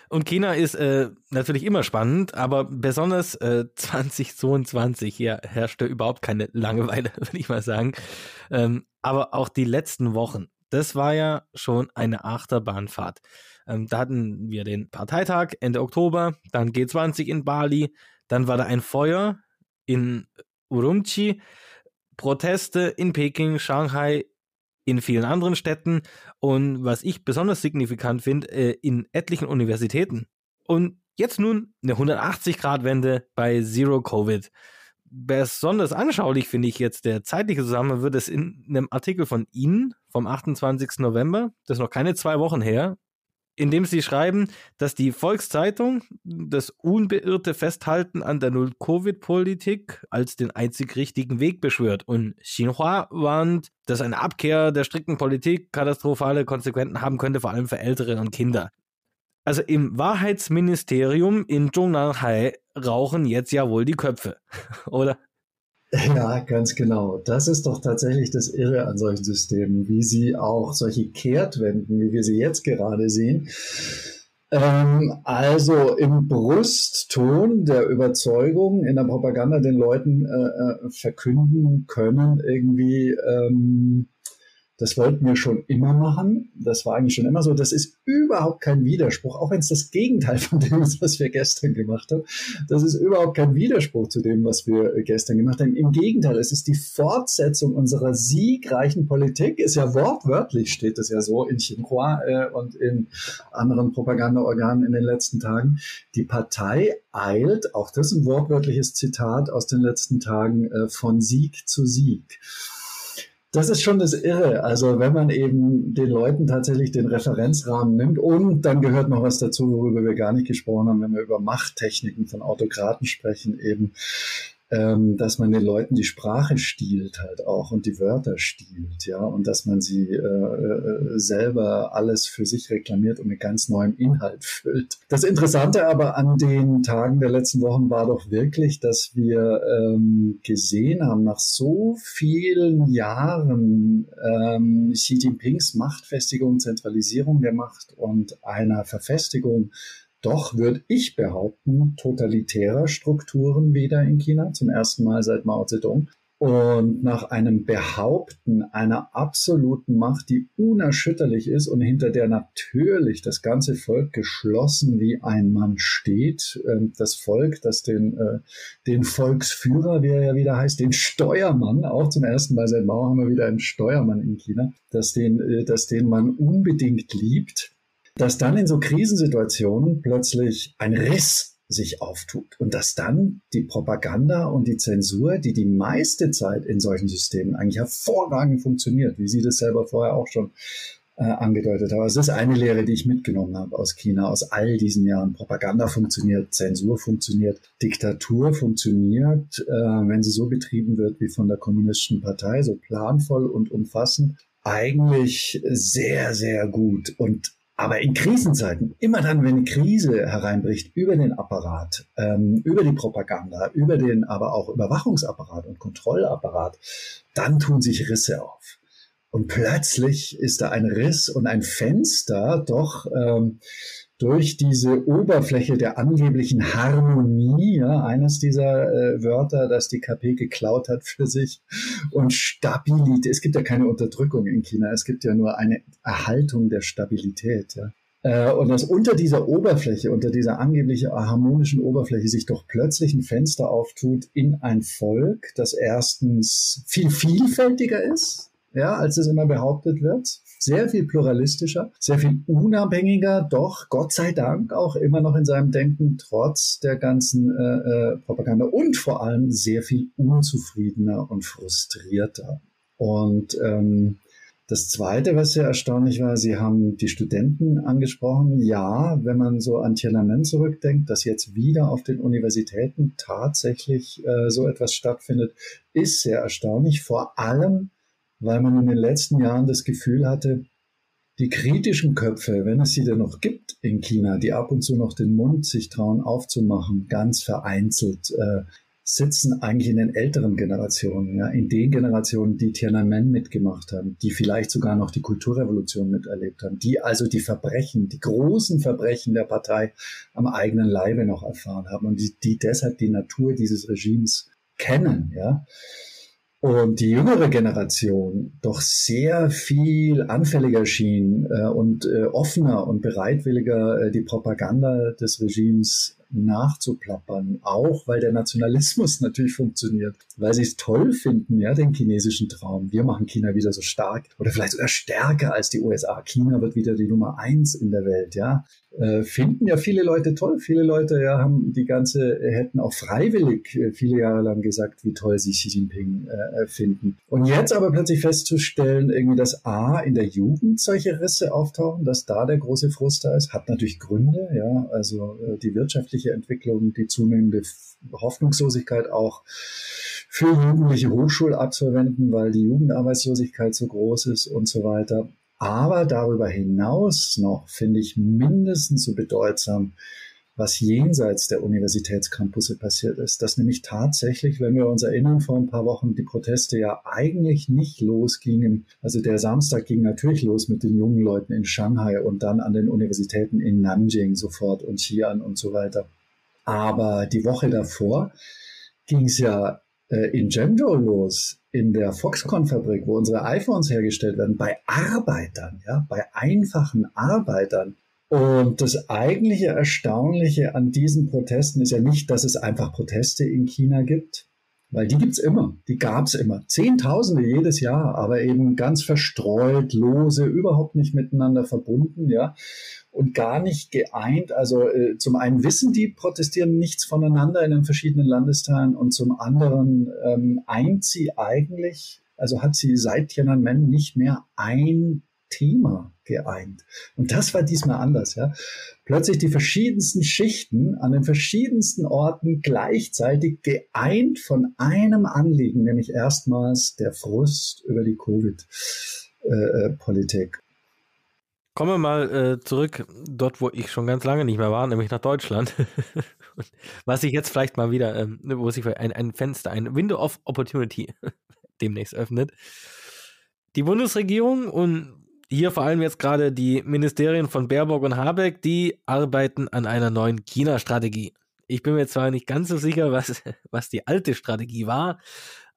Und China ist äh, natürlich immer spannend, aber besonders äh, [laughs] 2022 hier herrschte überhaupt keine Langeweile, [laughs] würde ich mal sagen. Ähm, aber auch die letzten Wochen, das war ja schon eine Achterbahnfahrt. Ähm, da hatten wir den Parteitag Ende Oktober, dann G20 in Bali, dann war da ein Feuer in Urumqi, Proteste in Peking, Shanghai, in vielen anderen Städten und was ich besonders signifikant finde, äh, in etlichen Universitäten. Und jetzt nun eine 180-Grad-Wende bei Zero Covid. Besonders anschaulich finde ich jetzt der zeitliche Zusammenhang wird es in einem Artikel von Ihnen vom 28. November, das ist noch keine zwei Wochen her, in dem sie schreiben, dass die Volkszeitung das unbeirrte Festhalten an der Null-Covid-Politik als den einzig richtigen Weg beschwört und Xinhua warnt, dass eine Abkehr der strikten Politik katastrophale Konsequenzen haben könnte, vor allem für Ältere und Kinder. Also im Wahrheitsministerium in Zhongnanhai rauchen jetzt ja wohl die Köpfe, [laughs] oder? Ja, ganz genau. Das ist doch tatsächlich das Irre an solchen Systemen, wie sie auch solche Kehrtwenden, wie wir sie jetzt gerade sehen, ähm, also im Brustton der Überzeugung in der Propaganda den Leuten äh, äh verkünden können, irgendwie ähm, das wollten wir schon immer machen. Das war eigentlich schon immer so. Das ist überhaupt kein Widerspruch, auch wenn es das Gegenteil [laughs] von dem ist, was wir gestern gemacht haben. Das ist überhaupt kein Widerspruch zu dem, was wir gestern gemacht haben. Im Gegenteil, es ist die Fortsetzung unserer siegreichen Politik. Ist ja wortwörtlich, steht es ja so in Xinhua äh, und in anderen Propagandaorganen in den letzten Tagen. Die Partei eilt, auch das ist ein wortwörtliches Zitat aus den letzten Tagen, äh, von Sieg zu Sieg. Das ist schon das Irre. Also wenn man eben den Leuten tatsächlich den Referenzrahmen nimmt und dann gehört noch was dazu, worüber wir gar nicht gesprochen haben, wenn wir über Machttechniken von Autokraten sprechen, eben ähm, dass man den Leuten die Sprache stiehlt halt auch und die Wörter stiehlt, ja, und dass man sie äh, äh, selber alles für sich reklamiert und mit ganz neuem Inhalt füllt. Das Interessante aber an den Tagen der letzten Wochen war doch wirklich, dass wir ähm, gesehen haben, nach so vielen Jahren ähm, Xi Jinpings Machtfestigung, Zentralisierung der Macht und einer Verfestigung doch, würde ich behaupten, totalitärer Strukturen wieder in China, zum ersten Mal seit Mao Zedong. Und nach einem Behaupten einer absoluten Macht, die unerschütterlich ist und hinter der natürlich das ganze Volk geschlossen wie ein Mann steht, ähm, das Volk, das den, äh, den Volksführer, wie er ja wieder heißt, den Steuermann, auch zum ersten Mal seit Mao haben wir wieder einen Steuermann in China, dass den, äh, dass den man unbedingt liebt, dass dann in so Krisensituationen plötzlich ein Riss sich auftut und dass dann die Propaganda und die Zensur, die die meiste Zeit in solchen Systemen eigentlich hervorragend funktioniert, wie Sie das selber vorher auch schon äh, angedeutet haben. Also das ist eine Lehre, die ich mitgenommen habe aus China, aus all diesen Jahren. Propaganda funktioniert, Zensur funktioniert, Diktatur funktioniert, äh, wenn sie so betrieben wird wie von der kommunistischen Partei, so planvoll und umfassend, eigentlich sehr, sehr gut. Und aber in Krisenzeiten, immer dann, wenn eine Krise hereinbricht, über den Apparat, ähm, über die Propaganda, über den aber auch Überwachungsapparat und Kontrollapparat, dann tun sich Risse auf. Und plötzlich ist da ein Riss und ein Fenster doch ähm, durch diese Oberfläche der angeblichen Harmonie, ja, eines dieser äh, Wörter, das die KP geklaut hat für sich, und Stabilität. Es gibt ja keine Unterdrückung in China, es gibt ja nur eine Erhaltung der Stabilität. Ja. Äh, und dass unter dieser Oberfläche, unter dieser angeblich harmonischen Oberfläche sich doch plötzlich ein Fenster auftut in ein Volk, das erstens viel vielfältiger ist, ja, als es immer behauptet wird, sehr viel pluralistischer, sehr viel unabhängiger, doch Gott sei Dank auch immer noch in seinem Denken, trotz der ganzen äh, äh, Propaganda und vor allem sehr viel unzufriedener und frustrierter. Und ähm, das Zweite, was sehr erstaunlich war, Sie haben die Studenten angesprochen. Ja, wenn man so an Tiananmen zurückdenkt, dass jetzt wieder auf den Universitäten tatsächlich äh, so etwas stattfindet, ist sehr erstaunlich. Vor allem, weil man in den letzten Jahren das Gefühl hatte, die kritischen Köpfe, wenn es sie denn noch gibt in China, die ab und zu noch den Mund sich trauen aufzumachen, ganz vereinzelt, äh, sitzen eigentlich in den älteren Generationen, ja, in den Generationen, die Tiananmen mitgemacht haben, die vielleicht sogar noch die Kulturrevolution miterlebt haben, die also die Verbrechen, die großen Verbrechen der Partei am eigenen Leibe noch erfahren haben und die, die deshalb die Natur dieses Regimes kennen, ja und die jüngere Generation doch sehr viel anfälliger schien äh, und äh, offener und bereitwilliger äh, die Propaganda des Regimes nachzuplappern, auch weil der Nationalismus [laughs] natürlich funktioniert, weil sie es toll finden, ja, den chinesischen Traum. Wir machen China wieder so stark oder vielleicht sogar stärker als die USA. China wird wieder die Nummer eins in der Welt, ja. Äh, finden ja viele Leute toll. Viele Leute ja haben die ganze, hätten auch freiwillig äh, viele Jahre lang gesagt, wie toll sie Xi Jinping äh, finden. Und jetzt aber plötzlich festzustellen, irgendwie, dass A, in der Jugend solche Risse auftauchen, dass da der große Frust da ist, hat natürlich Gründe, ja. Also äh, die wirtschaftliche Entwicklung, die zunehmende Hoffnungslosigkeit auch für jugendliche Hochschulabsolventen, weil die Jugendarbeitslosigkeit so groß ist und so weiter. Aber darüber hinaus noch finde ich mindestens so bedeutsam, was jenseits der Universitätscampusse passiert ist. Dass nämlich tatsächlich, wenn wir uns erinnern, vor ein paar Wochen die Proteste ja eigentlich nicht losgingen. Also der Samstag ging natürlich los mit den jungen Leuten in Shanghai und dann an den Universitäten in Nanjing sofort und Xi'an und so weiter. Aber die Woche davor ging es ja äh, in Zhengzhou los, in der Foxconn-Fabrik, wo unsere iPhones hergestellt werden, bei Arbeitern, ja, bei einfachen Arbeitern. Und das eigentliche Erstaunliche an diesen Protesten ist ja nicht, dass es einfach Proteste in China gibt, weil die gibt's immer, die gab's immer. Zehntausende jedes Jahr, aber eben ganz verstreut, lose, überhaupt nicht miteinander verbunden, ja, und gar nicht geeint. Also äh, zum einen wissen die protestieren nichts voneinander in den verschiedenen Landesteilen und zum anderen ähm, eint sie eigentlich, also hat sie seit Tiananmen nicht mehr ein Thema geeint. Und das war diesmal anders, ja. Plötzlich die verschiedensten Schichten an den verschiedensten Orten gleichzeitig geeint von einem Anliegen, nämlich erstmals der Frust über die Covid-Politik. Äh, Kommen wir mal äh, zurück dort, wo ich schon ganz lange nicht mehr war, nämlich nach Deutschland. [laughs] Was sich jetzt vielleicht mal wieder, ähm, wo sich ein, ein Fenster, ein Window of Opportunity [laughs] demnächst öffnet. Die Bundesregierung und hier vor allem jetzt gerade die Ministerien von Baerbock und Habeck, die arbeiten an einer neuen China-Strategie. Ich bin mir zwar nicht ganz so sicher, was, [laughs] was die alte Strategie war,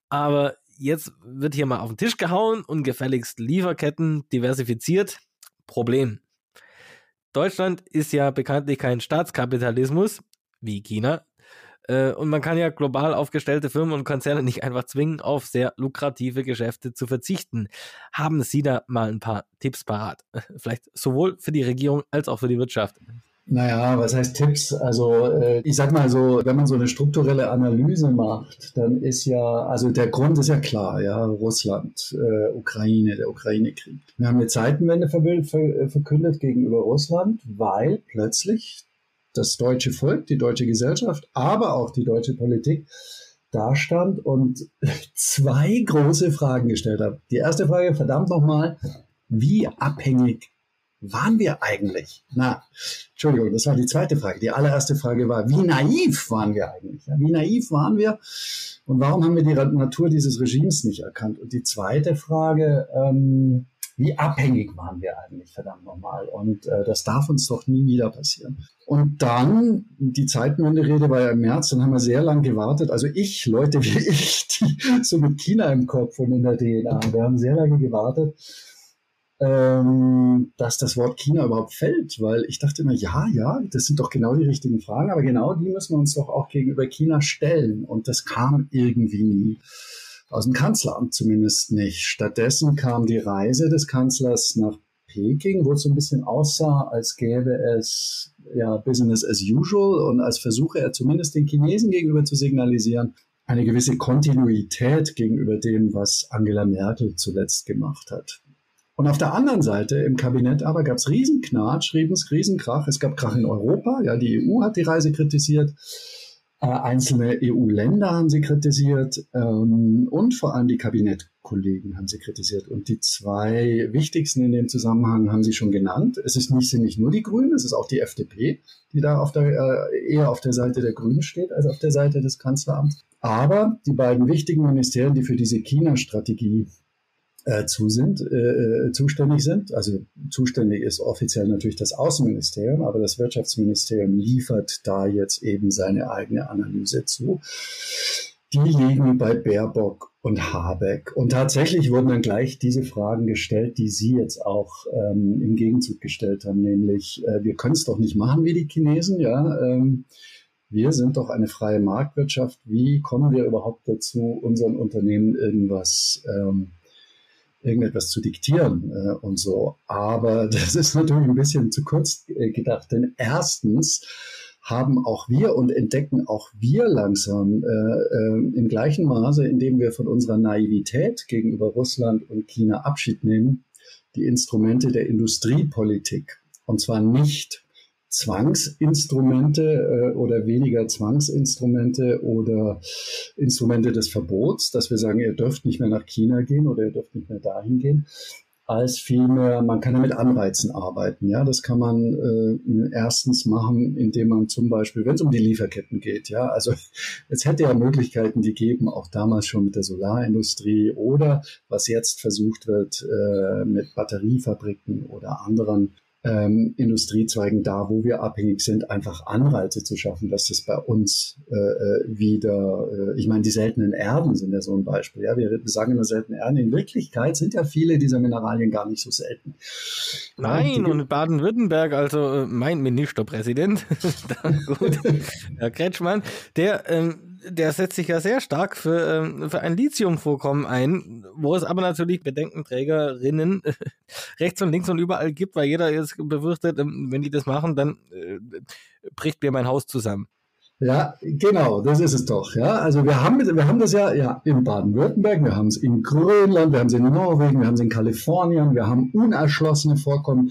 aber jetzt wird hier mal auf den Tisch gehauen und gefälligst Lieferketten diversifiziert. Problem. Deutschland ist ja bekanntlich kein Staatskapitalismus wie China, äh, und man kann ja global aufgestellte Firmen und Konzerne nicht einfach zwingen, auf sehr lukrative Geschäfte zu verzichten. Haben Sie da mal ein paar Tipps parat? [laughs] Vielleicht sowohl für die Regierung als auch für die Wirtschaft. Naja, was heißt Tipps? Also äh, ich sag mal so, wenn man so eine strukturelle Analyse macht, dann ist ja, also der Grund ist ja klar, ja, Russland, äh, Ukraine, der Ukraine-Krieg. Wir haben eine Zeitenwende verkündet gegenüber Russland, weil plötzlich das deutsche Volk, die deutsche Gesellschaft, aber auch die deutsche Politik dastand und [laughs] zwei große Fragen gestellt hat. Die erste Frage, verdammt nochmal, wie abhängig waren wir eigentlich? Na, Entschuldigung, das war die zweite Frage. Die allererste Frage war, wie naiv waren wir eigentlich? wie naiv waren wir? Und warum haben wir die Natur dieses Regimes nicht erkannt? Und die zweite Frage, ähm, wie abhängig waren wir eigentlich, verdammt nochmal. Und äh, das darf uns doch nie wieder passieren. Und dann, die Zeitenwende-Rede war ja im März, dann haben wir sehr lange gewartet. Also ich, Leute wie [laughs] ich, die so mit China im Kopf und in der DNA, wir haben sehr lange gewartet, ähm, dass das Wort China überhaupt fällt, weil ich dachte immer, ja, ja, das sind doch genau die richtigen Fragen, aber genau die müssen wir uns doch auch gegenüber China stellen. Und das kam irgendwie nie aus dem Kanzleramt zumindest nicht. Stattdessen kam die Reise des Kanzlers nach Peking, wo es so ein bisschen aussah, als gäbe es ja Business as usual und als versuche er zumindest den Chinesen gegenüber zu signalisieren, eine gewisse Kontinuität gegenüber dem, was Angela Merkel zuletzt gemacht hat. Und auf der anderen Seite im Kabinett aber gab es Riesenknatsch, Riesenkrach. Es gab Krach in Europa. Ja, die EU hat die Reise kritisiert. Äh, einzelne EU-Länder haben sie kritisiert ähm, und vor allem die Kabinettkollegen haben sie kritisiert. Und die zwei wichtigsten in dem Zusammenhang haben sie schon genannt. Es ist nicht, sind nicht nur die Grünen, es ist auch die FDP, die da auf der, äh, eher auf der Seite der Grünen steht als auf der Seite des Kanzleramts. Aber die beiden wichtigen Ministerien, die für diese China-Strategie äh, zu sind, äh, äh, zuständig sind. Also zuständig ist offiziell natürlich das Außenministerium, aber das Wirtschaftsministerium liefert da jetzt eben seine eigene Analyse zu. Die liegen bei Baerbock und Habeck. Und tatsächlich wurden dann gleich diese Fragen gestellt, die Sie jetzt auch ähm, im Gegenzug gestellt haben, nämlich äh, wir können es doch nicht machen wie die Chinesen, ja. Ähm, wir sind doch eine freie Marktwirtschaft. Wie kommen wir überhaupt dazu, unseren Unternehmen irgendwas ähm, irgendetwas zu diktieren äh, und so. Aber [laughs] das ist natürlich ein bisschen zu kurz äh, gedacht, denn erstens haben auch wir und entdecken auch wir langsam äh, äh, im gleichen Maße, indem wir von unserer Naivität gegenüber Russland und China Abschied nehmen, die Instrumente der Industriepolitik. Und zwar nicht Zwangsinstrumente äh, oder weniger Zwangsinstrumente oder Instrumente des Verbots, dass wir sagen, ihr dürft nicht mehr nach China gehen oder ihr dürft nicht mehr dahin gehen, als vielmehr, man kann ja mit Anreizen arbeiten. Ja, das kann man äh, erstens machen, indem man zum Beispiel, wenn es um die Lieferketten geht, ja, also es hätte ja Möglichkeiten gegeben, auch damals schon mit der Solarindustrie oder was jetzt versucht wird äh, mit Batteriefabriken oder anderen ähm, Industriezweigen da, wo wir abhängig sind, einfach Anreize zu schaffen, dass das bei uns äh, äh, wieder, äh, ich meine, die seltenen Erden sind ja so ein Beispiel. Ja, wir sagen immer seltene Erden. In Wirklichkeit sind ja viele dieser Mineralien gar nicht so selten. Nein, und Baden-Württemberg, also äh, mein Ministerpräsident, [laughs] gut, [laughs] Herr Kretschmann, der ähm, der setzt sich ja sehr stark für, ähm, für ein Lithiumvorkommen ein, wo es aber natürlich Bedenkenträgerinnen [laughs] rechts und links und überall gibt, weil jeder jetzt befürchtet, ähm, wenn die das machen, dann äh, bricht mir mein Haus zusammen. Ja, genau, das ist es doch. Ja, also wir haben, wir haben das ja, ja in Baden-Württemberg, wir haben es in Grönland, wir haben es in Norwegen, wir haben es in Kalifornien, wir haben unerschlossene Vorkommen,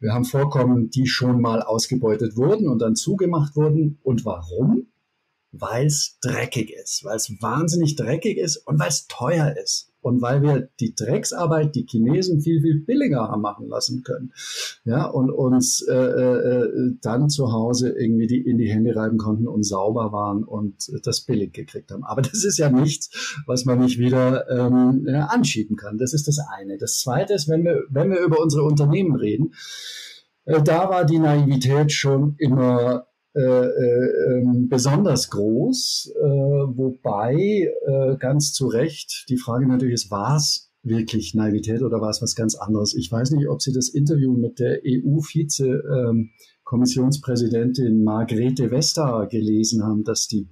wir haben Vorkommen, die schon mal ausgebeutet wurden und dann zugemacht wurden. Und warum? Weil es dreckig ist, weil es wahnsinnig dreckig ist und weil es teuer ist. Und weil wir die Drecksarbeit, die Chinesen viel, viel billiger haben machen lassen können. Ja, und uns äh, äh, dann zu Hause irgendwie die, in die Hände reiben konnten und sauber waren und das billig gekriegt haben. Aber das ist ja nichts, was man nicht wieder ähm, anschieben kann. Das ist das eine. Das zweite ist, wenn wir, wenn wir über unsere Unternehmen reden, äh, da war die Naivität schon immer äh, äh, besonders groß, äh, wobei äh, ganz zu Recht die Frage natürlich ist, war es wirklich Naivität oder war es was ganz anderes? Ich weiß nicht, ob Sie das Interview mit der EU-Vize ähm, Kommissionspräsidentin Margrethe Vestager gelesen haben, dass die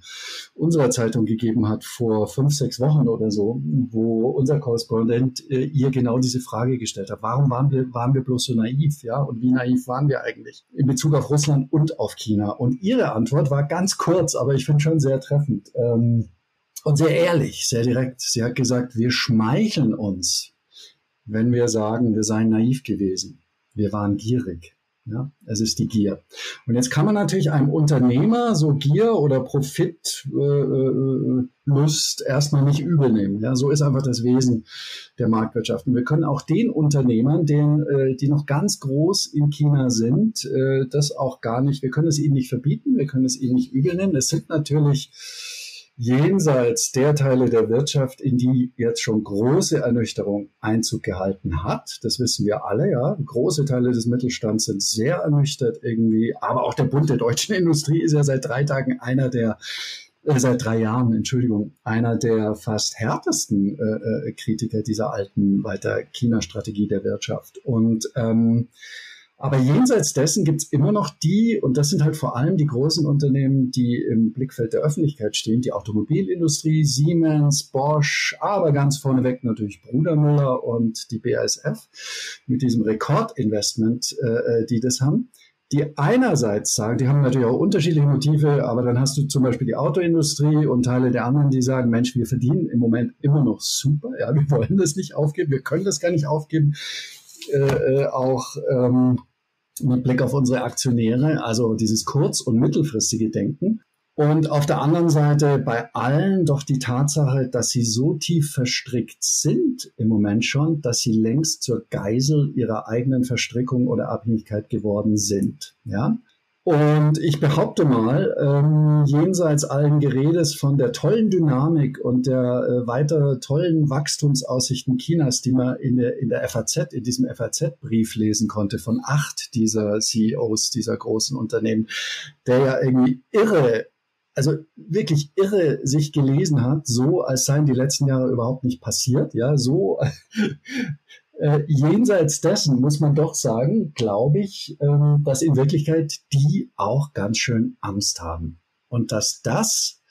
unserer Zeitung gegeben hat vor fünf, sechs Wochen oder so, wo unser Korrespondent äh, ihr genau diese Frage gestellt hat. Warum waren wir, waren wir bloß so naiv? Ja, und wie naiv waren wir eigentlich in Bezug auf Russland und auf China? Und ihre Antwort war ganz kurz, aber ich finde schon sehr treffend. Ähm, und sehr ehrlich, sehr direkt. Sie hat gesagt, wir schmeicheln uns, wenn wir sagen, wir seien naiv gewesen. Wir waren gierig. Ja, es ist die Gier. Und jetzt kann man natürlich einem Unternehmer so Gier oder Profitlust äh, erstmal nicht übel nehmen. Ja, so ist einfach das Wesen der Marktwirtschaft. Und wir können auch den Unternehmern, den, äh, die noch ganz groß in China sind, äh, das auch gar nicht, wir können es ihnen nicht verbieten, wir können es ihnen nicht übel nehmen. Es sind natürlich jenseits der Teile der Wirtschaft, in die jetzt schon große Ernüchterung Einzug gehalten hat. Das wissen wir alle, ja. Große Teile des Mittelstands sind sehr ernüchtert irgendwie. Aber auch der Bund der deutschen [laughs] Industrie ist ja seit drei Tagen einer der äh, seit drei Jahren, Entschuldigung, einer der fast härtesten äh, äh Kritiker dieser alten weiter China-Strategie der Wirtschaft. Und ähm, aber jenseits dessen gibt es immer noch die, und das sind halt vor allem die großen Unternehmen, die im Blickfeld der Öffentlichkeit stehen, die Automobilindustrie, Siemens, Bosch, aber ganz vorneweg natürlich Brudermüller und die BASF mit diesem Rekordinvestment, äh, äh, die das haben die einerseits sagen, die haben natürlich auch unterschiedliche Motive, aber dann hast du zum Beispiel die Autoindustrie und Teile der anderen, die sagen, Mensch, wir verdienen im Moment immer noch super, ja, wir wollen das nicht aufgeben, wir können das gar nicht aufgeben. Äh, äh, auch ähm, mit Blick auf unsere Aktionäre, also dieses kurz- und mittelfristige Denken. Und auf der anderen Seite bei allen doch die Tatsache, dass sie so tief verstrickt sind im Moment schon, dass sie längst zur Geisel ihrer eigenen Verstrickung oder Abhängigkeit geworden sind. Ja? Und ich behaupte mal, ähm, jenseits allen Geredes von der tollen Dynamik und der äh, weiter tollen Wachstumsaussichten Chinas, die man in der, in der FAZ, in diesem FAZ-Brief lesen konnte von acht dieser CEOs dieser großen Unternehmen, der ja irgendwie irre also wirklich irre sich gelesen hat, so als seien die letzten Jahre überhaupt nicht passiert, ja, so äh, jenseits dessen muss man doch sagen, glaube ich, ähm, dass in Wirklichkeit die auch ganz schön Angst haben. Und dass das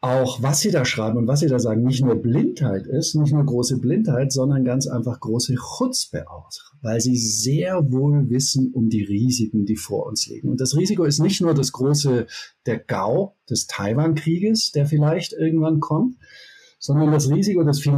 auch, was sie da schreiben und was sie da sagen, nicht nur Blindheit ist, nicht nur große Blindheit, sondern ganz einfach große Chutzpe aus, weil sie sehr wohl wissen um die Risiken, die vor uns liegen. Und das Risiko ist nicht nur das große, der Gau des Taiwan-Krieges, der vielleicht irgendwann kommt, sondern das Risiko, das viel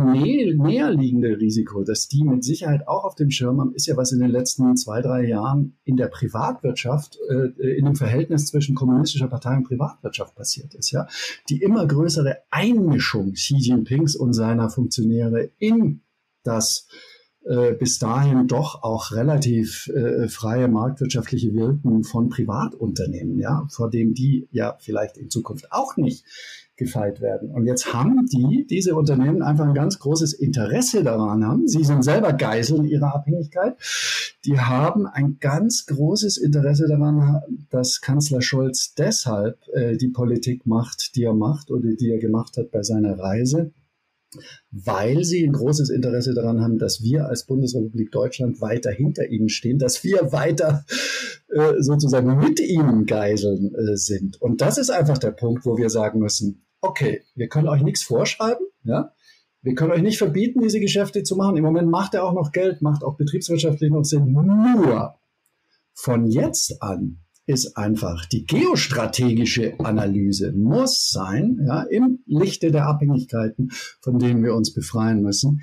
näher, liegende Risiko, das die mit Sicherheit auch auf dem Schirm haben, ist ja, was in den letzten zwei, drei Jahren in der Privatwirtschaft, äh, in dem Verhältnis zwischen kommunistischer Partei und Privatwirtschaft passiert ist. Ja, Die immer größere Einmischung Xi Jinpings und seiner Funktionäre in das äh, bis dahin doch auch relativ äh, freie marktwirtschaftliche Wirken von Privatunternehmen, ja, vor dem die ja vielleicht in Zukunft auch nicht gefeit werden. Und jetzt haben die, diese Unternehmen einfach ein ganz großes Interesse daran haben. Sie sind selber Geiseln ihrer Abhängigkeit. Die haben ein ganz großes Interesse daran, dass Kanzler Scholz deshalb äh, die Politik macht, die er macht oder die er gemacht hat bei seiner Reise weil sie ein großes Interesse daran haben, dass wir als Bundesrepublik Deutschland weiter hinter ihnen stehen, dass wir weiter äh, sozusagen mit ihnen Geiseln äh, sind. Und das ist einfach der Punkt, wo wir sagen müssen, okay, wir können euch nichts vorschreiben, ja, wir können euch nicht verbieten, diese Geschäfte zu machen. Im Moment macht er auch noch Geld, macht auch betriebswirtschaftlich noch Sinn. Nur von jetzt an ist einfach die geostrategische Analyse muss sein, ja, im Lichte der Abhängigkeiten, von denen wir uns befreien müssen.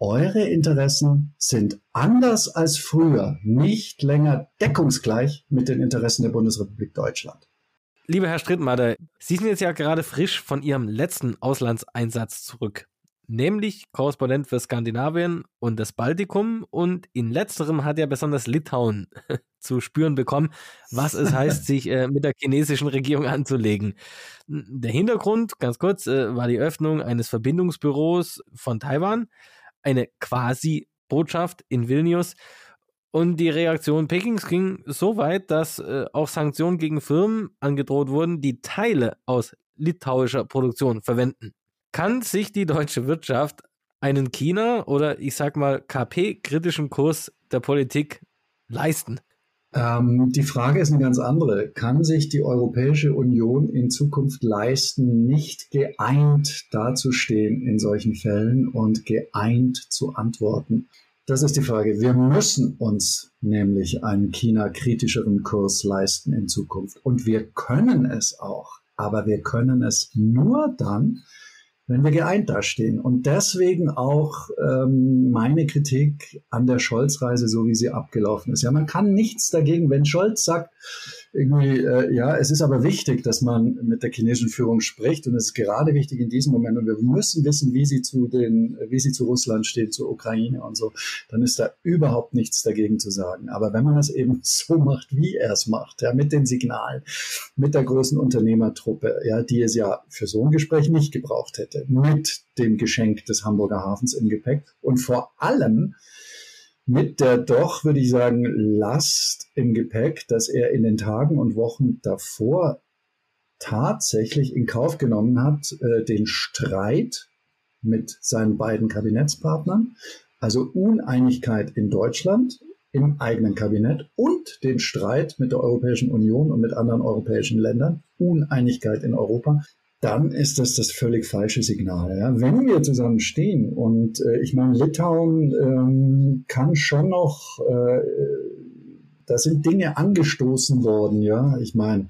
Eure Interessen sind anders als früher nicht länger deckungsgleich mit den Interessen der Bundesrepublik Deutschland. Lieber Herr Strittmatter, Sie sind jetzt ja gerade frisch von Ihrem letzten Auslandseinsatz zurück nämlich Korrespondent für Skandinavien und das Baltikum. Und in letzterem hat er besonders Litauen [laughs] zu spüren bekommen, was es heißt, sich äh, mit der chinesischen Regierung anzulegen. Der Hintergrund, ganz kurz, äh, war die Öffnung eines Verbindungsbüros von Taiwan, eine quasi Botschaft in Vilnius. Und die Reaktion Pekings ging so weit, dass äh, auch Sanktionen gegen Firmen angedroht wurden, die Teile aus litauischer Produktion verwenden. Kann sich die deutsche Wirtschaft einen China oder ich sag mal KP-kritischen Kurs der Politik leisten? Ähm, die Frage ist eine ganz andere. Kann sich die Europäische Union in Zukunft leisten, nicht geeint dazustehen in solchen Fällen und geeint zu antworten? Das ist die Frage. Wir müssen uns nämlich einen China-kritischeren Kurs leisten in Zukunft. Und wir können es auch. Aber wir können es nur dann, wenn wir geeint dastehen. Und deswegen auch ähm, meine Kritik an der Scholz-Reise, so wie sie abgelaufen ist. Ja, man kann nichts dagegen, wenn Scholz sagt, irgendwie, äh, ja, es ist aber wichtig, dass man mit der chinesischen Führung spricht und es ist gerade wichtig in diesem Moment und wir müssen wissen, wie sie zu den, wie sie zu Russland steht, zur Ukraine und so, dann ist da überhaupt nichts dagegen zu sagen. Aber wenn man es eben [laughs] so macht, wie er es macht, ja, mit den Signalen, mit der großen Unternehmertruppe, ja, die es ja für so ein Gespräch nicht gebraucht hätte, mit dem Geschenk des Hamburger Hafens im Gepäck und vor allem mit der doch, würde ich sagen, Last im Gepäck, dass er in den Tagen und Wochen davor tatsächlich in Kauf genommen hat, äh, den Streit mit seinen beiden Kabinettspartnern, also Uneinigkeit in Deutschland im eigenen Kabinett und den Streit mit der Europäischen Union und mit anderen europäischen Ländern, Uneinigkeit in Europa, dann ist das das völlig falsche Signal. Ja? Wenn wir zusammen stehen und äh, ich meine, Litauen ähm, kann schon noch, äh, da sind Dinge angestoßen worden, ja. Ich meine,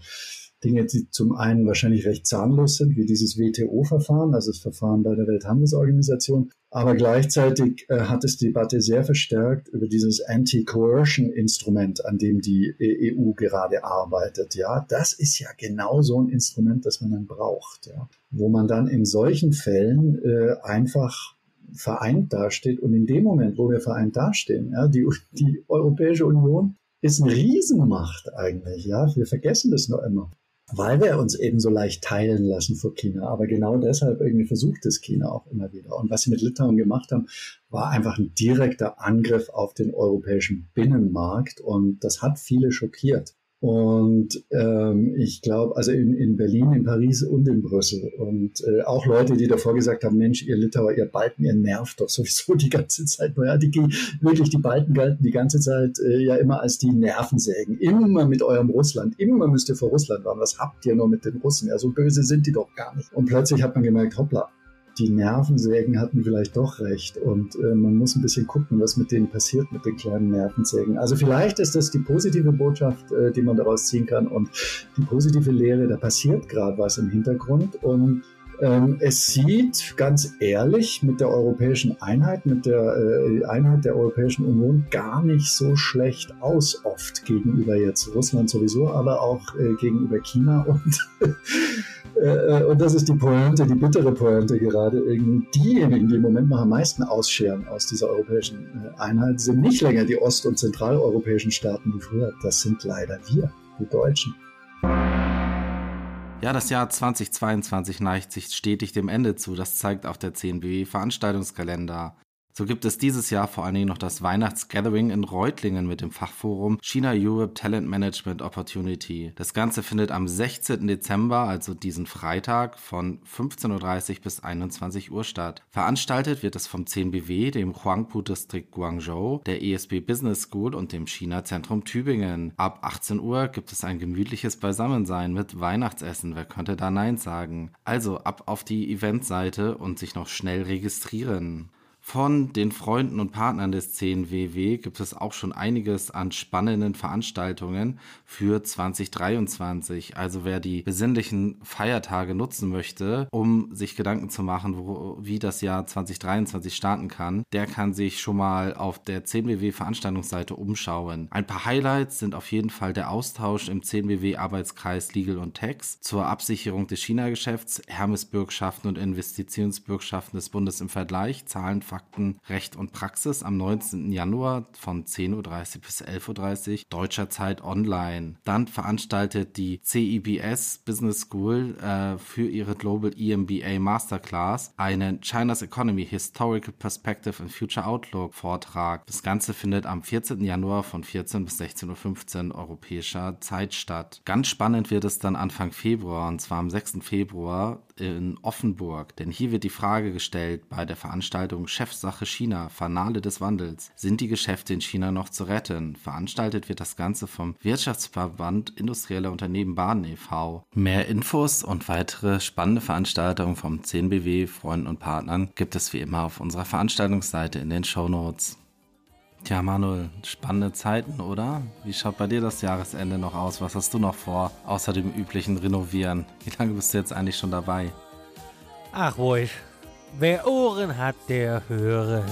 Dinge, die zum einen wahrscheinlich recht zahnlos sind, wie dieses WTO-Verfahren, also das Verfahren bei der Welthandelsorganisation. Aber gleichzeitig äh, hat es die Debatte sehr verstärkt über dieses Anti-Coercion-Instrument, an dem die EU gerade arbeitet. Ja, das ist ja genau so ein Instrument, das man dann braucht, ja, wo man dann in solchen Fällen äh, einfach vereint dasteht. Und in dem Moment, wo wir vereint dastehen, ja, die, die Europäische Union ist eine Riesenmacht eigentlich, ja. Wir vergessen das nur immer weil wir uns eben so leicht teilen lassen vor China. Aber genau deshalb irgendwie versucht es China auch immer wieder. Und was sie mit Litauen gemacht haben, war einfach ein direkter Angriff auf den europäischen Binnenmarkt. Und das hat viele schockiert. Und ähm, ich glaube, also in, in Berlin, in Paris und in Brüssel. Und äh, auch Leute, die davor gesagt haben, Mensch, ihr Litauer, ihr Balten, ihr nervt doch sowieso [laughs] die ganze Zeit. Ja, die, wirklich, die Balten galten die ganze Zeit äh, ja immer als die Nervensägen. Immer mit eurem Russland. Immer müsst ihr vor Russland waren. Was habt ihr nur mit den Russen? Ja, so böse sind die doch gar nicht. Und plötzlich hat man gemerkt, hoppla, die Nervensägen hatten vielleicht doch recht und äh, man muss ein bisschen gucken, was mit denen passiert, mit den kleinen Nervensägen. Also vielleicht ist das die positive Botschaft, äh, die man daraus ziehen kann und die positive Lehre, da passiert gerade was im Hintergrund und ähm, es sieht ganz ehrlich mit der europäischen Einheit, mit der äh, Einheit der Europäischen Union gar nicht so schlecht aus, oft gegenüber jetzt Russland sowieso, aber auch äh, gegenüber China und [laughs] Äh, und das ist die Pointe, die bittere Pointe gerade. Diejenigen, die im Moment noch am meisten ausscheren aus dieser europäischen äh, Einheit, sind nicht länger die ost- und zentraleuropäischen Staaten wie früher. Das sind leider wir, die Deutschen. Ja, das Jahr 2022 neigt sich stetig dem Ende zu. Das zeigt auch der CNBW Veranstaltungskalender. So gibt es dieses Jahr vor allen Dingen noch das Weihnachtsgathering in Reutlingen mit dem Fachforum China Europe Talent Management Opportunity. Das Ganze findet am 16. Dezember, also diesen Freitag, von 15.30 Uhr bis 21 Uhr statt. Veranstaltet wird es vom 10BW, dem Huangpu Distrikt Guangzhou, der ESB Business School und dem China Zentrum Tübingen. Ab 18 Uhr gibt es ein gemütliches Beisammensein mit Weihnachtsessen. Wer könnte da Nein sagen? Also ab auf die Eventseite und sich noch schnell registrieren. Von den Freunden und Partnern des CNWW gibt es auch schon einiges an spannenden Veranstaltungen für 2023. Also wer die besinnlichen Feiertage nutzen möchte, um sich Gedanken zu machen, wo, wie das Jahr 2023 starten kann, der kann sich schon mal auf der CNWW Veranstaltungsseite umschauen. Ein paar Highlights sind auf jeden Fall der Austausch im CNWW Arbeitskreis Legal und Tax zur Absicherung des China-Geschäfts, Hermes-Bürgschaften und Investitionsbürgschaften des Bundes im Vergleich, Zahlen, Fakten, Recht und Praxis am 19. Januar von 10.30 Uhr bis 11.30 Uhr deutscher Zeit online. Dann veranstaltet die CEBS Business School äh, für ihre Global EMBA Masterclass einen China's Economy Historical Perspective and Future Outlook Vortrag. Das Ganze findet am 14. Januar von 14 bis 16.15 Uhr europäischer Zeit statt. Ganz spannend wird es dann Anfang Februar und zwar am 6. Februar in Offenburg. Denn hier wird die Frage gestellt bei der Veranstaltung Chefsache China, Fanale des Wandels. Sind die Geschäfte in China noch zu retten? Veranstaltet wird das Ganze vom Wirtschaftsverband Industrieller Unternehmen Bahn e.V. Mehr Infos und weitere spannende Veranstaltungen vom 10BW, Freunden und Partnern gibt es wie immer auf unserer Veranstaltungsseite in den Show Notes. Tja, Manuel, spannende Zeiten, oder? Wie schaut bei dir das Jahresende noch aus? Was hast du noch vor, außer dem üblichen Renovieren? Wie lange bist du jetzt eigentlich schon dabei? Ach ruhig, wer Ohren hat, der höre.